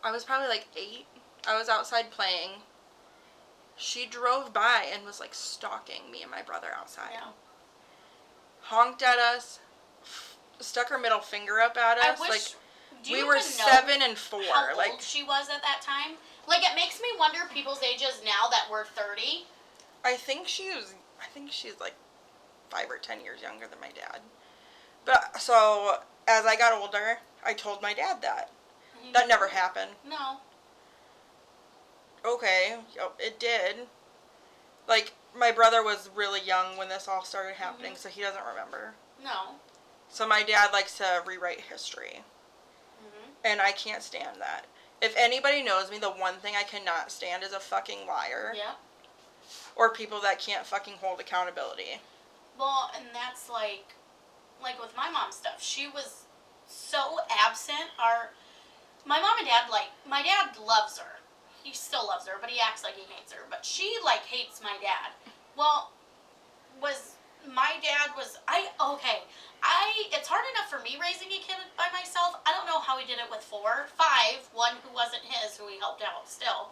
i was probably like eight i was outside playing she drove by and was like stalking me and my brother outside Yeah. honked at us stuck her middle finger up at us wish. like we were seven and four like she was at that time? Like it makes me wonder people's ages now that we're thirty. i think she was i think she's like five or ten years younger than my dad but so as i got older i told my dad that that never happened No. okay, it did. Like my brother was really young when this all started happening, Mhm. so he doesn't remember. No. So my dad likes to rewrite history, hmm and I can't stand that. If anybody knows me, the one thing I cannot stand is a fucking liar Yep. or people that can't fucking hold accountability. Well, and that's like, like with my mom's stuff. She was so absent. Our, my mom and dad like my dad loves her. He still loves her, but he acts like he hates her. But she like hates my dad. Well, was my dad was I okay. I it's hard enough for me raising a kid by myself. I don't know how he did it with four, five, one who wasn't his, who he helped out still.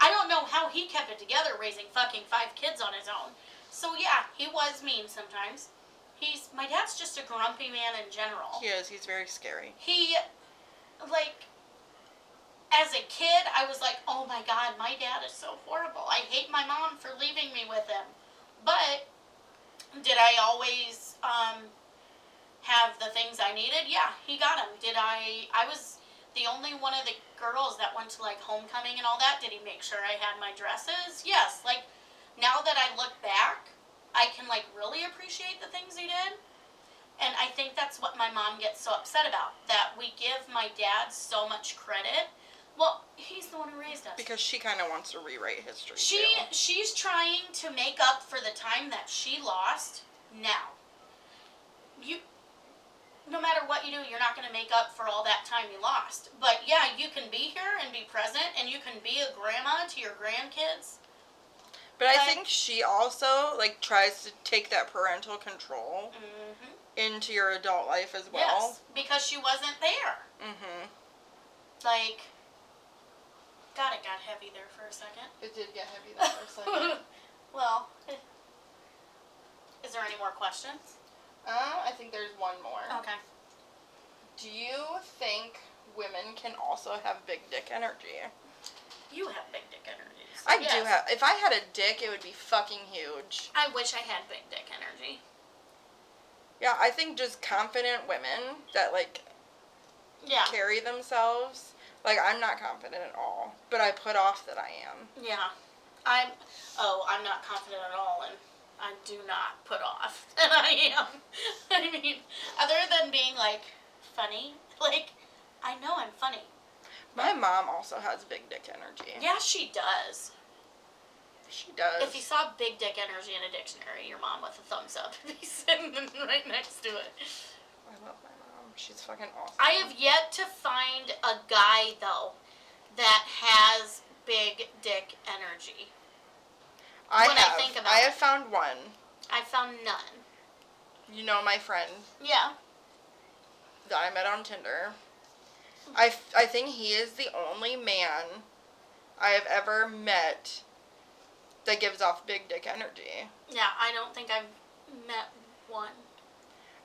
I don't know how he kept it together raising fucking five kids on his own. So yeah, he was mean sometimes. He's my dad's just a grumpy man in general. He is. He's very scary. He like as a kid I was like, "Oh my god, my dad is so horrible. I hate my mom for leaving me with him." But did I always um have the things I needed? Yeah, he got them. Did I I was the only one of the girls that went to like homecoming and all that. Did he make sure I had my dresses? Yes. Like now that I look back, I can like really appreciate the things he did. And I think that's what my mom gets so upset about that we give my dad so much credit. Well, he's the one who raised us. Because she kind of wants to rewrite history. She too. she's trying to make up for the time that she lost now. You no matter what you do, you're not going to make up for all that time you lost. But yeah, you can be here and be present and you can be a grandma to your grandkids. But I think she also like tries to take that parental control Mhm. into your adult life as well. Yes, because she wasn't there. Mm-hmm. Like God, it got heavy there for a second. It did get heavy there for a second. well, is there any more questions? uh, I think there's one more. Okay. Do you think women can also have big dick energy? You have big dick energy. so I do have. If I had a dick, it would be fucking huge. I wish I had big dick energy. Yeah, I think just confident women that like Yeah. carry themselves. Like I'm not confident at all, but I put off that I am. Yeah. I'm. Oh, I'm not confident at all, and I do not put off that I am. I mean, other than being like funny, like I know I'm funny. My mom also has big dick energy. Yeah, she does. She does. If you saw big dick energy in a dictionary, your mom with a thumbs up would be sitting right next to it. I love my mom. She's fucking awesome. I have yet to find a guy though that has big dick energy. I when I have. think about I have found one. I found none. you know my friend Yeah. that I met on Tinder. I, f- I think he is the only man I have ever met that gives off big dick energy. Yeah, I don't think I've met one.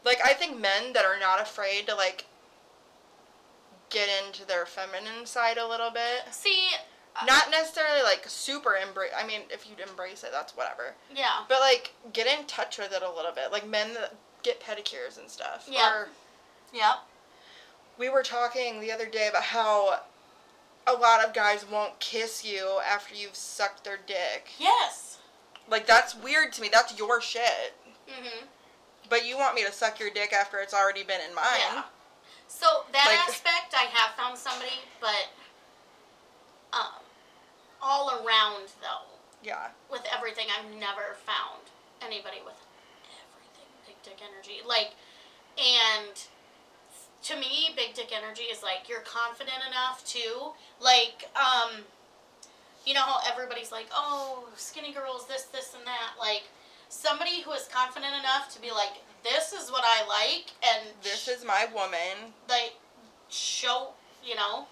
Like I think men that are not afraid to like get into their feminine side a little bit. See, uh, Not necessarily like super embrace. I mean, if you'd embrace it, that's whatever. yeah. But like get in touch with it a little bit. Like men that get pedicures and stuff. Yeah. Or Yep. we were talking the other day about how a lot of guys won't kiss you after you've sucked their dick. Yes. Like that's weird to me. That's your shit. Mhm. But you want me to suck your dick after it's already been in mine. Yeah. So that Like- aspect, I have found somebody, but um, all around though, Yeah. with everything, I've never found anybody with everything big dick energy. Like, and to me, big dick energy is like you're confident enough to like um. You know how everybody's like, oh, skinny girls, this, this, and that. Like, somebody who is confident enough to be like, this is what I like, and This is my woman. like show you know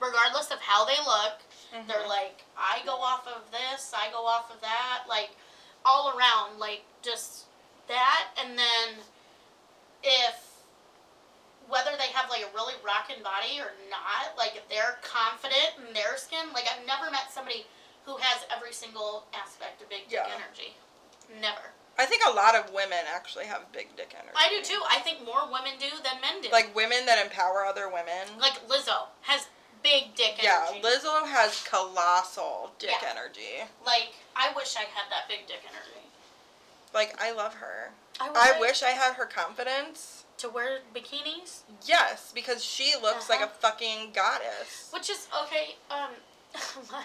regardless of how they look Mm-hmm. they're like i go off of this i go off of that like all around like just that and then if whether they have like a really rocking body or not like if they're confident in their skin like i've never met somebody who has every single aspect of big dick Yeah. energy never I think a lot of women actually have big dick energy. i do too i think more women do than men do Like women that empower other women. like lizzo has big dick energy. yeah, Lizzo has colossal dick Yeah. energy. Like, I wish I had that big dick energy. Like I love her. I I wish I had her confidence. to wear bikinis, Yes, because she looks like a Uh-huh. fucking goddess. which is okay. Um, my,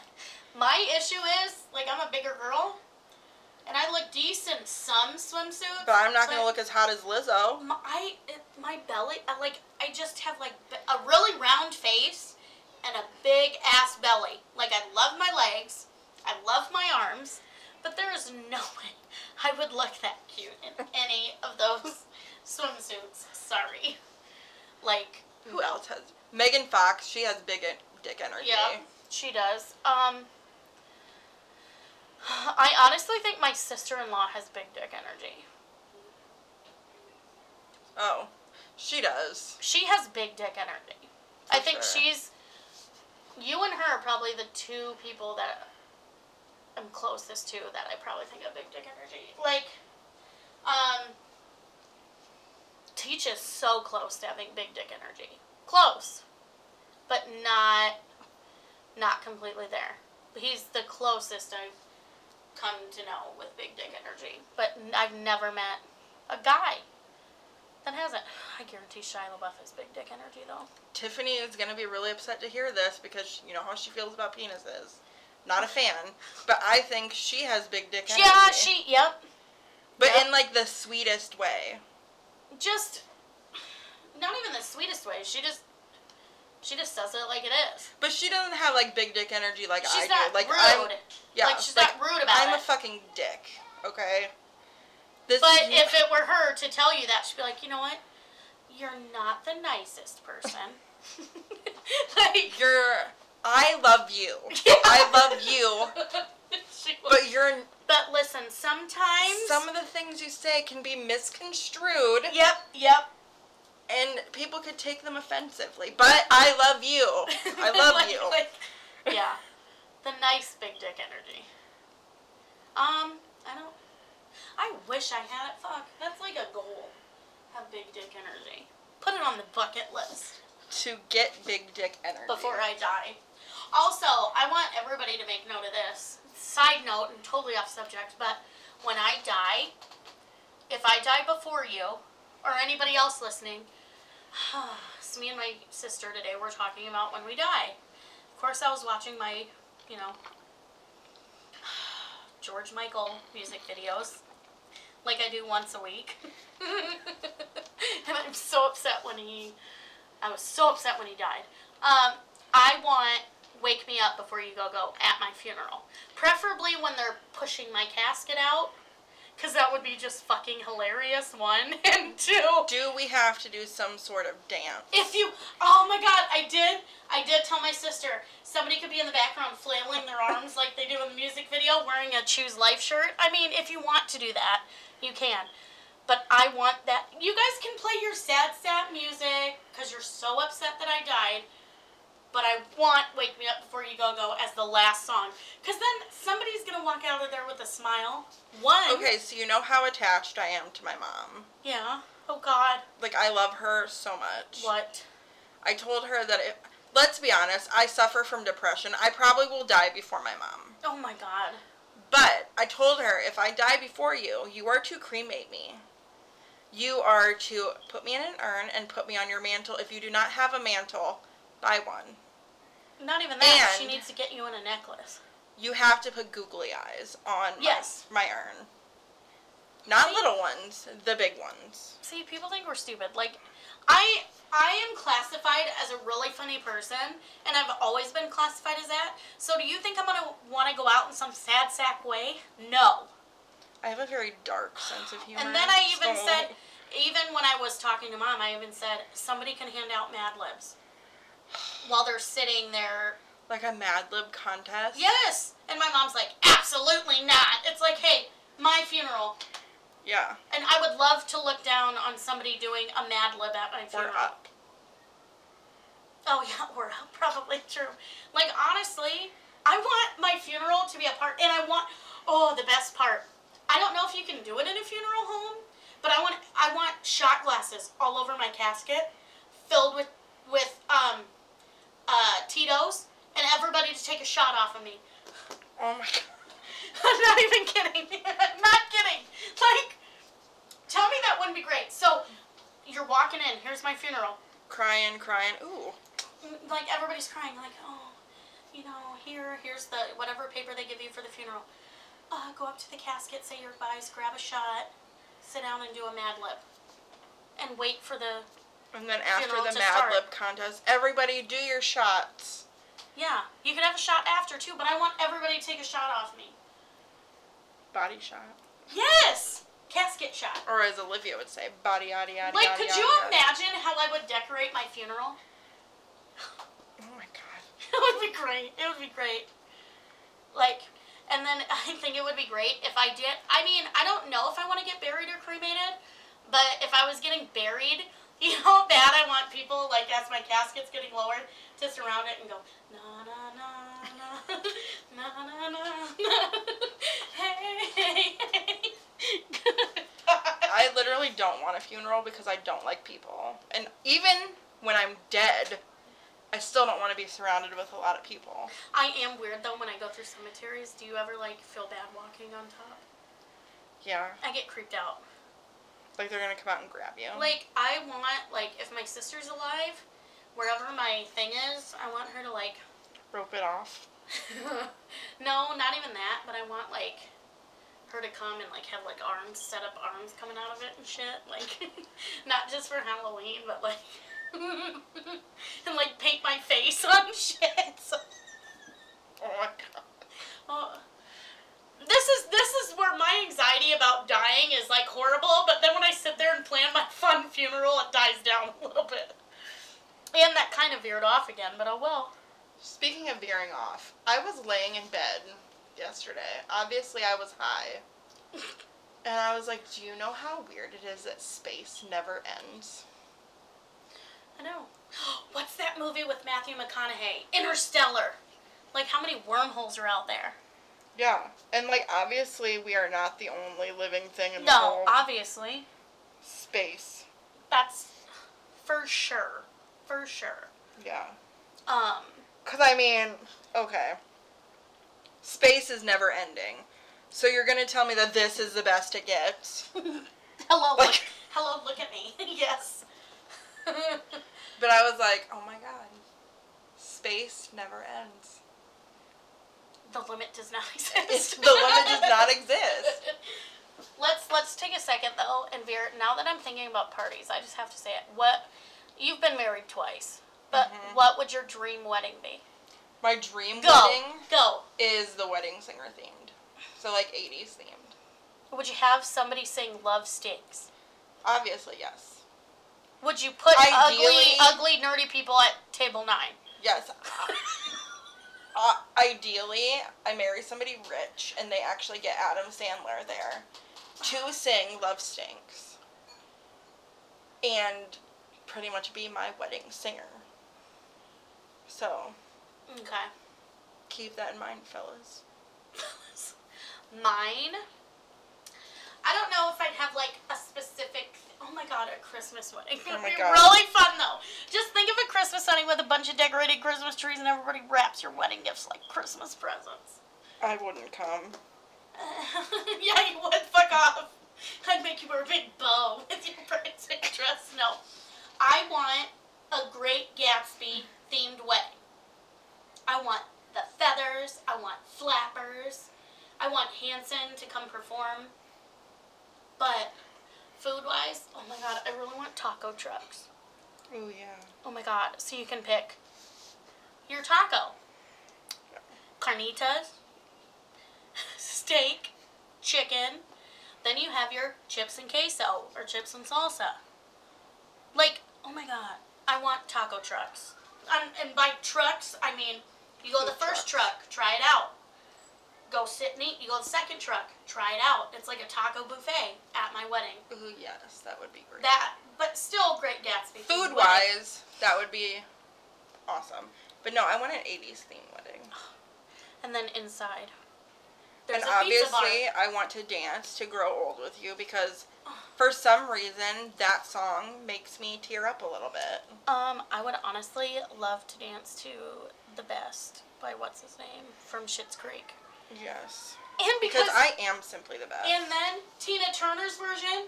my issue is like I'm a bigger girl, and I look decent in some swimsuits. But I'm not gonna look as hot as Lizzo. My, I my belly, I, like I just have like a really round face and a big ass belly. Like I love my legs, I love my arms, but there is no way I would look that cute in any of those swimsuits. Sorry. Like Who else has? Megan Fox. She has big dick energy. Yeah, she does. Um, I honestly think my sister-in-law has big dick energy. Oh, she does. She has big dick energy. I think sure. she's. You and her are probably the two people that I'm closest to that I probably think have big dick energy. Like, um, Teach is so close to having big dick energy. Close, but not, not completely there. He's the closest I've come to know with big dick energy. But I've never met a guy that hasn't. I guarantee Shia LaBeouf has big dick energy though. Tiffany is gonna be really upset to hear this because you know how she feels about penises. Not a fan, but I think she has big dick energy. Yeah, she. Yep. But Yep. in like the sweetest way. Just not even the sweetest way. She just. She just says it like it is. But she doesn't have like big dick energy like I She's not do. Like rude. I'm, yeah, like she's not rude about it. I'm a fucking dick. Okay. This But is- if it were her to tell you that, she'd be like, you know what? You're not the nicest person. like, you're, I love you. Yeah. I love you. But you're but listen, sometimes. some of the things you say can be misconstrued, Yep, yep. And people could take them offensively. But I love you. I love Like- you. like- yeah. The nice big dick energy. Um, I don't. I wish I had it. Fuck. That's like a goal. Have big dick energy. Put it on the bucket list. to get big dick energy. before I die. Also, I want everybody to make note of this. Side note, and totally off subject, but when I die, if I die before you, or anybody else listening, it's me and my sister today we're talking about when we die. Of course, I was watching my, you know, George Michael music videos, like I do once a week. and I'm so upset when he I was so upset when he died. Um, I want Wake Me Up Before You Go Go at my funeral. Preferably when they're pushing my casket out. Because that would be just fucking hilarious, one. And two, Do we have to do some sort of dance? if you. Oh my god, I did. I did tell my sister somebody could be in the background flailing their arms like they do in the music video wearing a Choose Life shirt. I mean, if you want to do that, you can. But I want that. You guys can play your sad, sad music because you're so upset that I died. But I want Wake Me Up Before You Go Go as the last song. Because then somebody's going to walk out of there with a smile. One. Okay, so you know how attached I am to my mom. Yeah. Oh, God. Like I love her so much. What? I told her that if let's be honest, I suffer from depression. I probably will die before my mom. Oh, my God. But I told her if I die before you, you are to cremate me. You are to put me in an urn and put me on your mantle. If you do not have a mantle, buy one. Not even that. she needs to get you in a necklace. You have to put googly eyes on my- Yes. my, urn. Not See? little ones, the big ones. See, people think we're stupid. Like, I I am classified as a really funny person, and I've always been classified as that. So, do you think I'm gonna want to go out in some sad sack way? No. I have a very dark sense of humor. And then I even so- said, even when I was talking to mom, I even said somebody can hand out Mad Libs while they're sitting there. like a Mad Lib contest. Yes, and my mom's like, absolutely not. It's like, hey, my funeral, Yeah. and I would love to look down on somebody doing a Mad Lib at my funeral. Or up. Oh yeah, or up. probably true. Like honestly, I want my funeral to be a part, and I want oh the best part. I don't know if you can do it in a funeral home, but I want I want shot glasses all over my casket, filled with with um uh Tito's, and everybody to take a shot off of me. Oh my god. I'm not even kidding. I'm not kidding. Like, tell me that wouldn't be great. So, you're walking in. Here's my funeral. Crying, crying. Ooh. like everybody's crying like oh you know here here's the whatever paper they give you for the funeral uh, go up to the casket say your goodbyes grab a shot sit down and do a mad lib and wait for the And then after Funeral the Mad start. Lib contest, everybody do your shots. yeah you could have a shot after too but i want everybody to take a shot off me Body shot. yes casket shot Or as Olivia would say, body yada yada like could yada, you yada. imagine how i would decorate my funeral Oh my god. it would be great. It would be great. Like, and then I think it would be great if I did. I mean, I don't know if I want to get buried or cremated, but if I was getting buried, you know how bad I want people, like, as my casket's getting lowered, to surround it and go, na na na na, na na na na, hey, hey, hey. I literally don't want a funeral because I don't like people. And even when I'm dead, I still don't want to be surrounded with a lot of people. I am weird though when I go through cemeteries. Do you ever like feel bad walking on top? Yeah. I get creeped out. Like they're gonna come out and grab you. Like I want like if my sister's alive, wherever my thing is, I want her to like Rope it off. No, not even that, but I want like her to come and like have like arms set up arms coming out of it and shit. Like not just for Halloween, but like and like paint my face on shit. Oh my god. oh. This is this is where my anxiety about dying is like horrible, but then when I sit there and plan my fun funeral, it dies down a little bit. And that kind of veered off again, but oh well. Speaking of veering off, I was laying in bed yesterday. Obviously, I was high. And I was like, do you know how weird it is that space never ends? I know. What's that movie with Matthew McConaughey? Interstellar. Like, how many wormholes are out there? Yeah. And, like, obviously, we are not the only living thing in the No, whole obviously. space. That's for sure. For sure. Yeah. Um, Because, I mean, okay. Space is never ending. So you're going to tell me that this is the best it gets? hello, look, Like- hello, look at me. yes. But I was like, oh my god. Space never ends. The limit does not exist. the limit does not exist. Let's let's take a second though, and Veer. Now that I'm thinking about parties, I just have to say it. What you've been married twice, but Mhm. what would your dream wedding be? My dream Go, wedding go. is the wedding singer themed. So like 80s themed. Would you have somebody sing "Love Stinks"? Obviously, yes. Would you put Ideally- ugly, ugly, nerdy people at table nine? Yes. uh, ideally, I marry somebody rich and they actually get Adam Sandler there to sing Love Stinks and pretty much be my wedding singer. So, Okay. keep that in mind, fellas. Mine. I don't know if I'd have like a specific. Oh my god, a Christmas wedding Oh would my be God. really fun though. Just think of a Christmas wedding with a bunch of decorated Christmas trees and everybody wraps your wedding gifts like Christmas presents. I wouldn't come. yeah, you would. Fuck off. I'd make you wear a big bow with your bridesmaid dress. No, I want a Great Gatsby themed wedding. I want the feathers. I want flappers. I want Hanson to come perform. But food wise, oh my god, I really want taco trucks. Oh, yeah. Oh my god, so you can pick your taco. Carnitas, steak, chicken, then you have your chips and queso or chips and salsa. Like, oh my god, I want taco trucks. Um, and by trucks, I mean you go to the first trucks. truck, try it out. Go sit and eat. You go to the second truck, try it out. It's like a taco buffet at my wedding. Ooh, yes, that would be great. That, but still Great Gatsby. Food wise, that would be awesome. But no, I want an 80s theme wedding. and then inside. There's and a pizza bar. obviously, I want to dance to grow old with you because for some reason that song makes me tear up a little bit. Um, I would honestly love to dance to "The Best" by what's his name from Schitt's Creek. Yes. And because, Because I am simply the best. and then Tina Turner's version,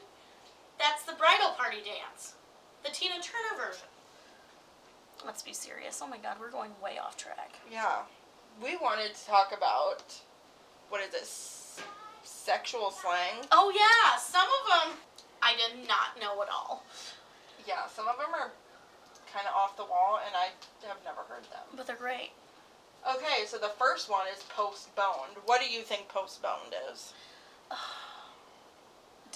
that's the bridal party dance, the Tina Turner version. Let's be serious. Oh my God, we're going way off track. yeah. We wanted to talk about what is it? S- sexual slang? Oh yeah, some of them I did not know at all, Yeah, some of them are kind of off the wall and I have never heard them. but they're great. Okay, so the first one is postponed. What do you think postponed is?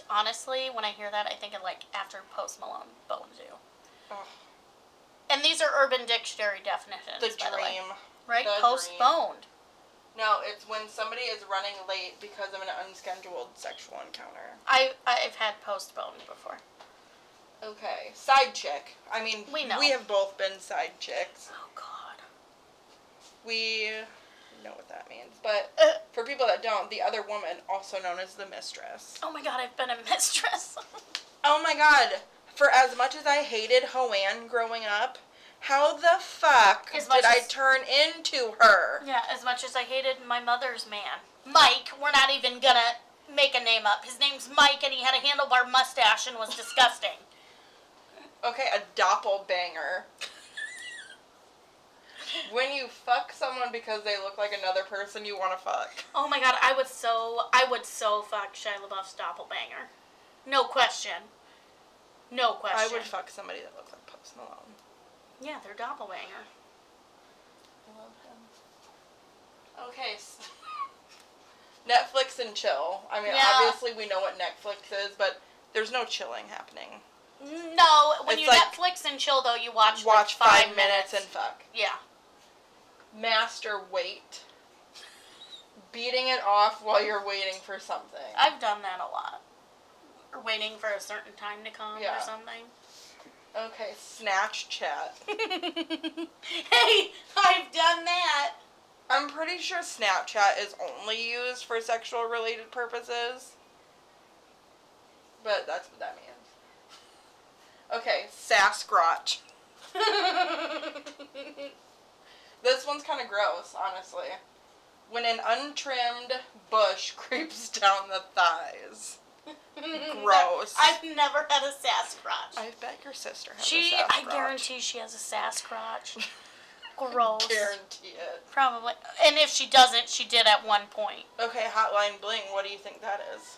Honestly, when I hear that, I think of like after Post Malone boned you. Ugh. And these are Urban Dictionary definitions, The by the way. dream. Right? The Postponed. No, it's when somebody is running late because of an unscheduled sexual encounter. I I've had postponed before. Okay, side chick. I mean, We know. we have both been side chicks. Oh God. We know what that means. But Uh, for people that don't, the other woman, also known as the mistress. oh my God, I've been a mistress. Oh my god. For as much as I hated Hoan growing up, how the fuck did I as- turn into her? yeah, as much as I hated my mother's man, Mike. We're not even gonna make a name up. His name's Mike, and he had a handlebar mustache and was disgusting. Okay, a doppelbanger. When you fuck someone because they look like another person you want to fuck. Oh my God, I would so I would so fuck Shia LaBeouf's doppelbanger. No question. No question. I would fuck somebody that looked like Post Malone. Yeah, their doppelbanger. I love him. Okay. s- Netflix and chill. I mean, Yeah. obviously we know what Netflix is, but there's no chilling happening. No, when It's you like- Netflix and chill though, you watch Watch like five, five, minutes and fuck. yeah. Master wait. Beating it off while you're waiting for something. I've done that a lot. Or waiting for a certain time to come Yeah. or something. Okay, snatch chat. hey, I've done that. I'm pretty sure Snapchat is only used for sexual related purposes. But that's what that means. Okay, Sasquatch. This one's kind of gross, honestly. When an untrimmed bush creeps down the thighs. Gross. I've never had a Sasquatch. I bet your sister has she, a I Sasquatch. I guarantee she has a Sasquatch. Gross. Guarantee it. Probably. And if she doesn't, she did at one point. Okay, Hotline Bling, what do you think that is?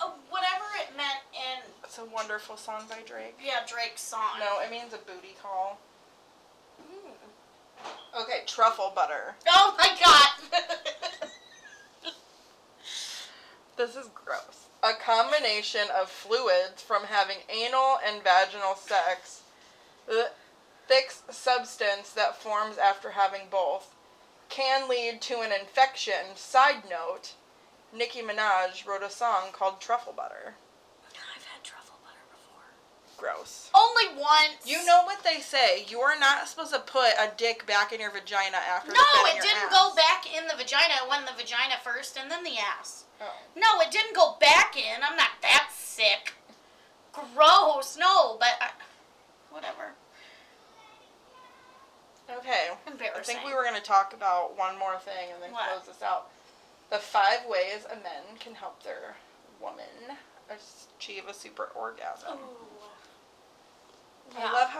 Uh, whatever it meant in, It's a wonderful song by Drake. yeah, Drake's song. No, it means a booty call. Okay, truffle butter. Oh my god! This is gross. A combination of fluids from having anal and vaginal sex, the thick substance that forms after having both, can lead to an infection. Side note Nicki Minaj wrote a song called Truffle Butter. I've had truffle butter before. Gross. Only once. You know what they say. You are not supposed to put a dick back in your vagina after No, it's been in it didn't ass. go back in the vagina. It went in the vagina first and then the ass. Oh. No, it didn't go back in. I'm not that sick. Gross. No, but I, whatever. Okay. Embarrassing. I think we were going to talk about one more thing and then What? close this out. The five ways a man can help their woman achieve a super orgasm. Ooh.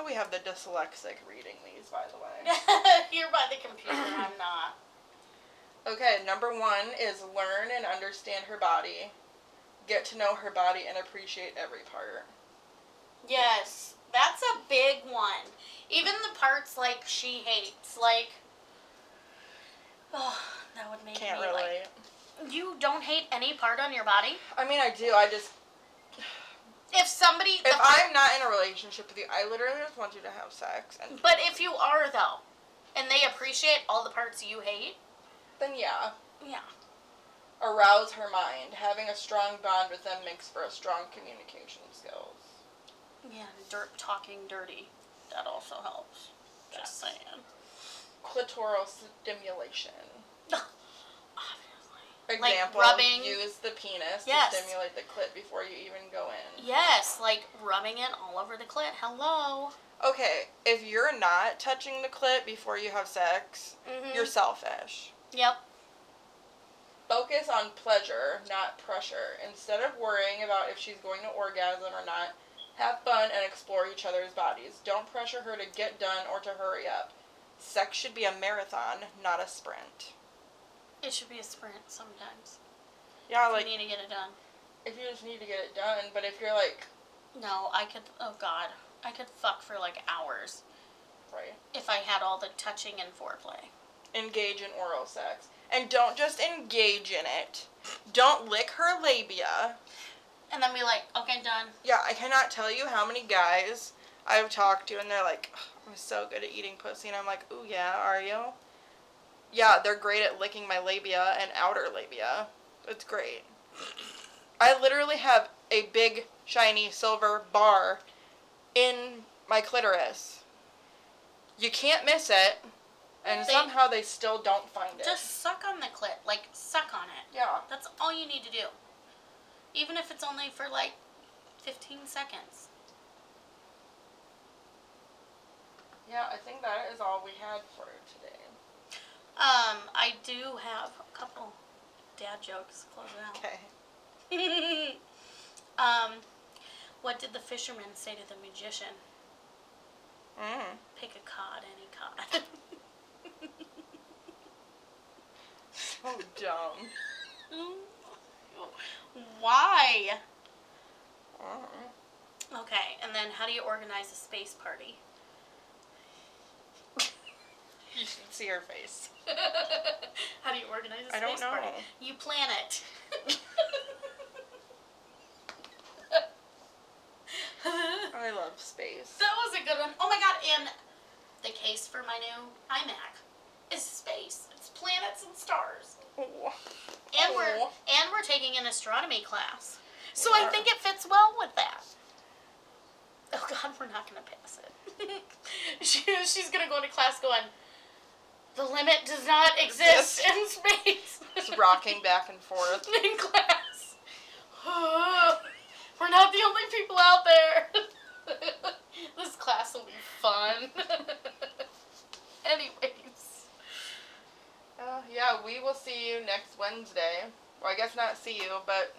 I love how we have the dyslexic reading these, by the way. Here by the computer, I'm not. Okay, number one is learn and understand her body. Get to know her body and appreciate every part. Yes, that's a big one. Even the parts like she hates, like. Oh, that would make me Can't me relate. like. You don't hate any part on your body. I mean, I do. I just. If somebody, If I'm not in a relationship with you, I literally just want you to have sex. And but if you are though, and they appreciate all the parts you hate, then, yeah. yeah, Arouse her mind. Having a strong bond with them makes for a strong communication skills. yeah, dirt talking dirty, that also helps. Just Yes. saying. Clitoral stimulation. Obviously. Like Example, rubbing- use the penis Yes. to stimulate the clit before you even go in. Yes, like rubbing it all over the clit. Hello. Okay, if you're not touching the clit before you have sex, Mm-hmm. you're selfish. Yep. Focus on pleasure, not pressure. Instead of worrying about if she's going to orgasm or not, have fun and explore each other's bodies. Don't pressure her to get done or to hurry up. Sex should be a marathon, not a sprint. It should be a sprint sometimes. Yeah, like you need to get it done. if you just need to get it done, but if you're like, No, I could. Oh God, I could fuck for like hours right, if I had all the touching and foreplay. engage in oral sex. And don't just engage in it. Don't lick her labia. And then be like, okay, done. Yeah, I cannot tell you how many guys I've talked to and they're like, "Ugh, I'm so good at eating pussy. And I'm like, ooh, yeah, are you? Yeah, they're great at licking my labia and outer labia. It's great. I literally have a big, shiny silver bar in my clitoris. You can't miss it. And They- somehow they still don't find it. Just suck on the clit, like suck on it. yeah. That's all you need to do. Even if it's only for like 15 seconds. Yeah, I think that is all we had for today. Um, I do have a couple dad jokes. Close it out. Okay. um, what did the fisherman say to the magician? Mm. Pick a cod, any cod. So dumb. Why? Mm. Okay, and then how do you organize a space party? You should see her face. how do you organize a I space don't party? know. You plan it. I love space. That was a good one. Oh my god, and the case for my new iMac is space. It's planets and stars. Oh. And we're Aw. and we're taking an astronomy class. So I think it fits well with that. Oh god, we're not gonna pass it. she, she's gonna go into class going, The limit does not exist in space. Just rocking back and forth. in class. We're not the only people out there. this class will be fun. Anyways. Uh, yeah, we will see you next Wednesday. Well, I guess not see you, but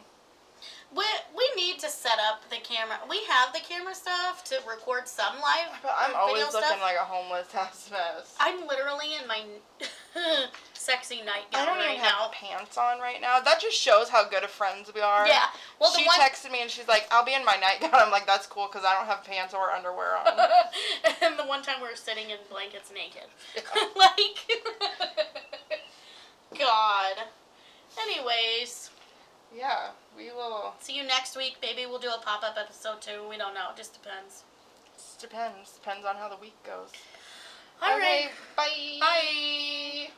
We, we need to set up the camera. We have the camera stuff to record some live but I'm always looking stuff. like a homeless ass mess. I'm literally in my sexy I nightgown don't right even now. have pants on right now. That just shows how good of friends we are. Yeah. Well, the she one. texted me and she's like, "I'll be in my nightgown." I'm like, "That's cool," because I don't have pants or underwear on. and the one time we were sitting in blankets naked. like, God. Anyways, yeah, we will. See you next week. Maybe we'll do a pop up episode too. We don't know. It Just depends. Just Depends. Depends on how the week goes. All right. Okay, Bye. Bye.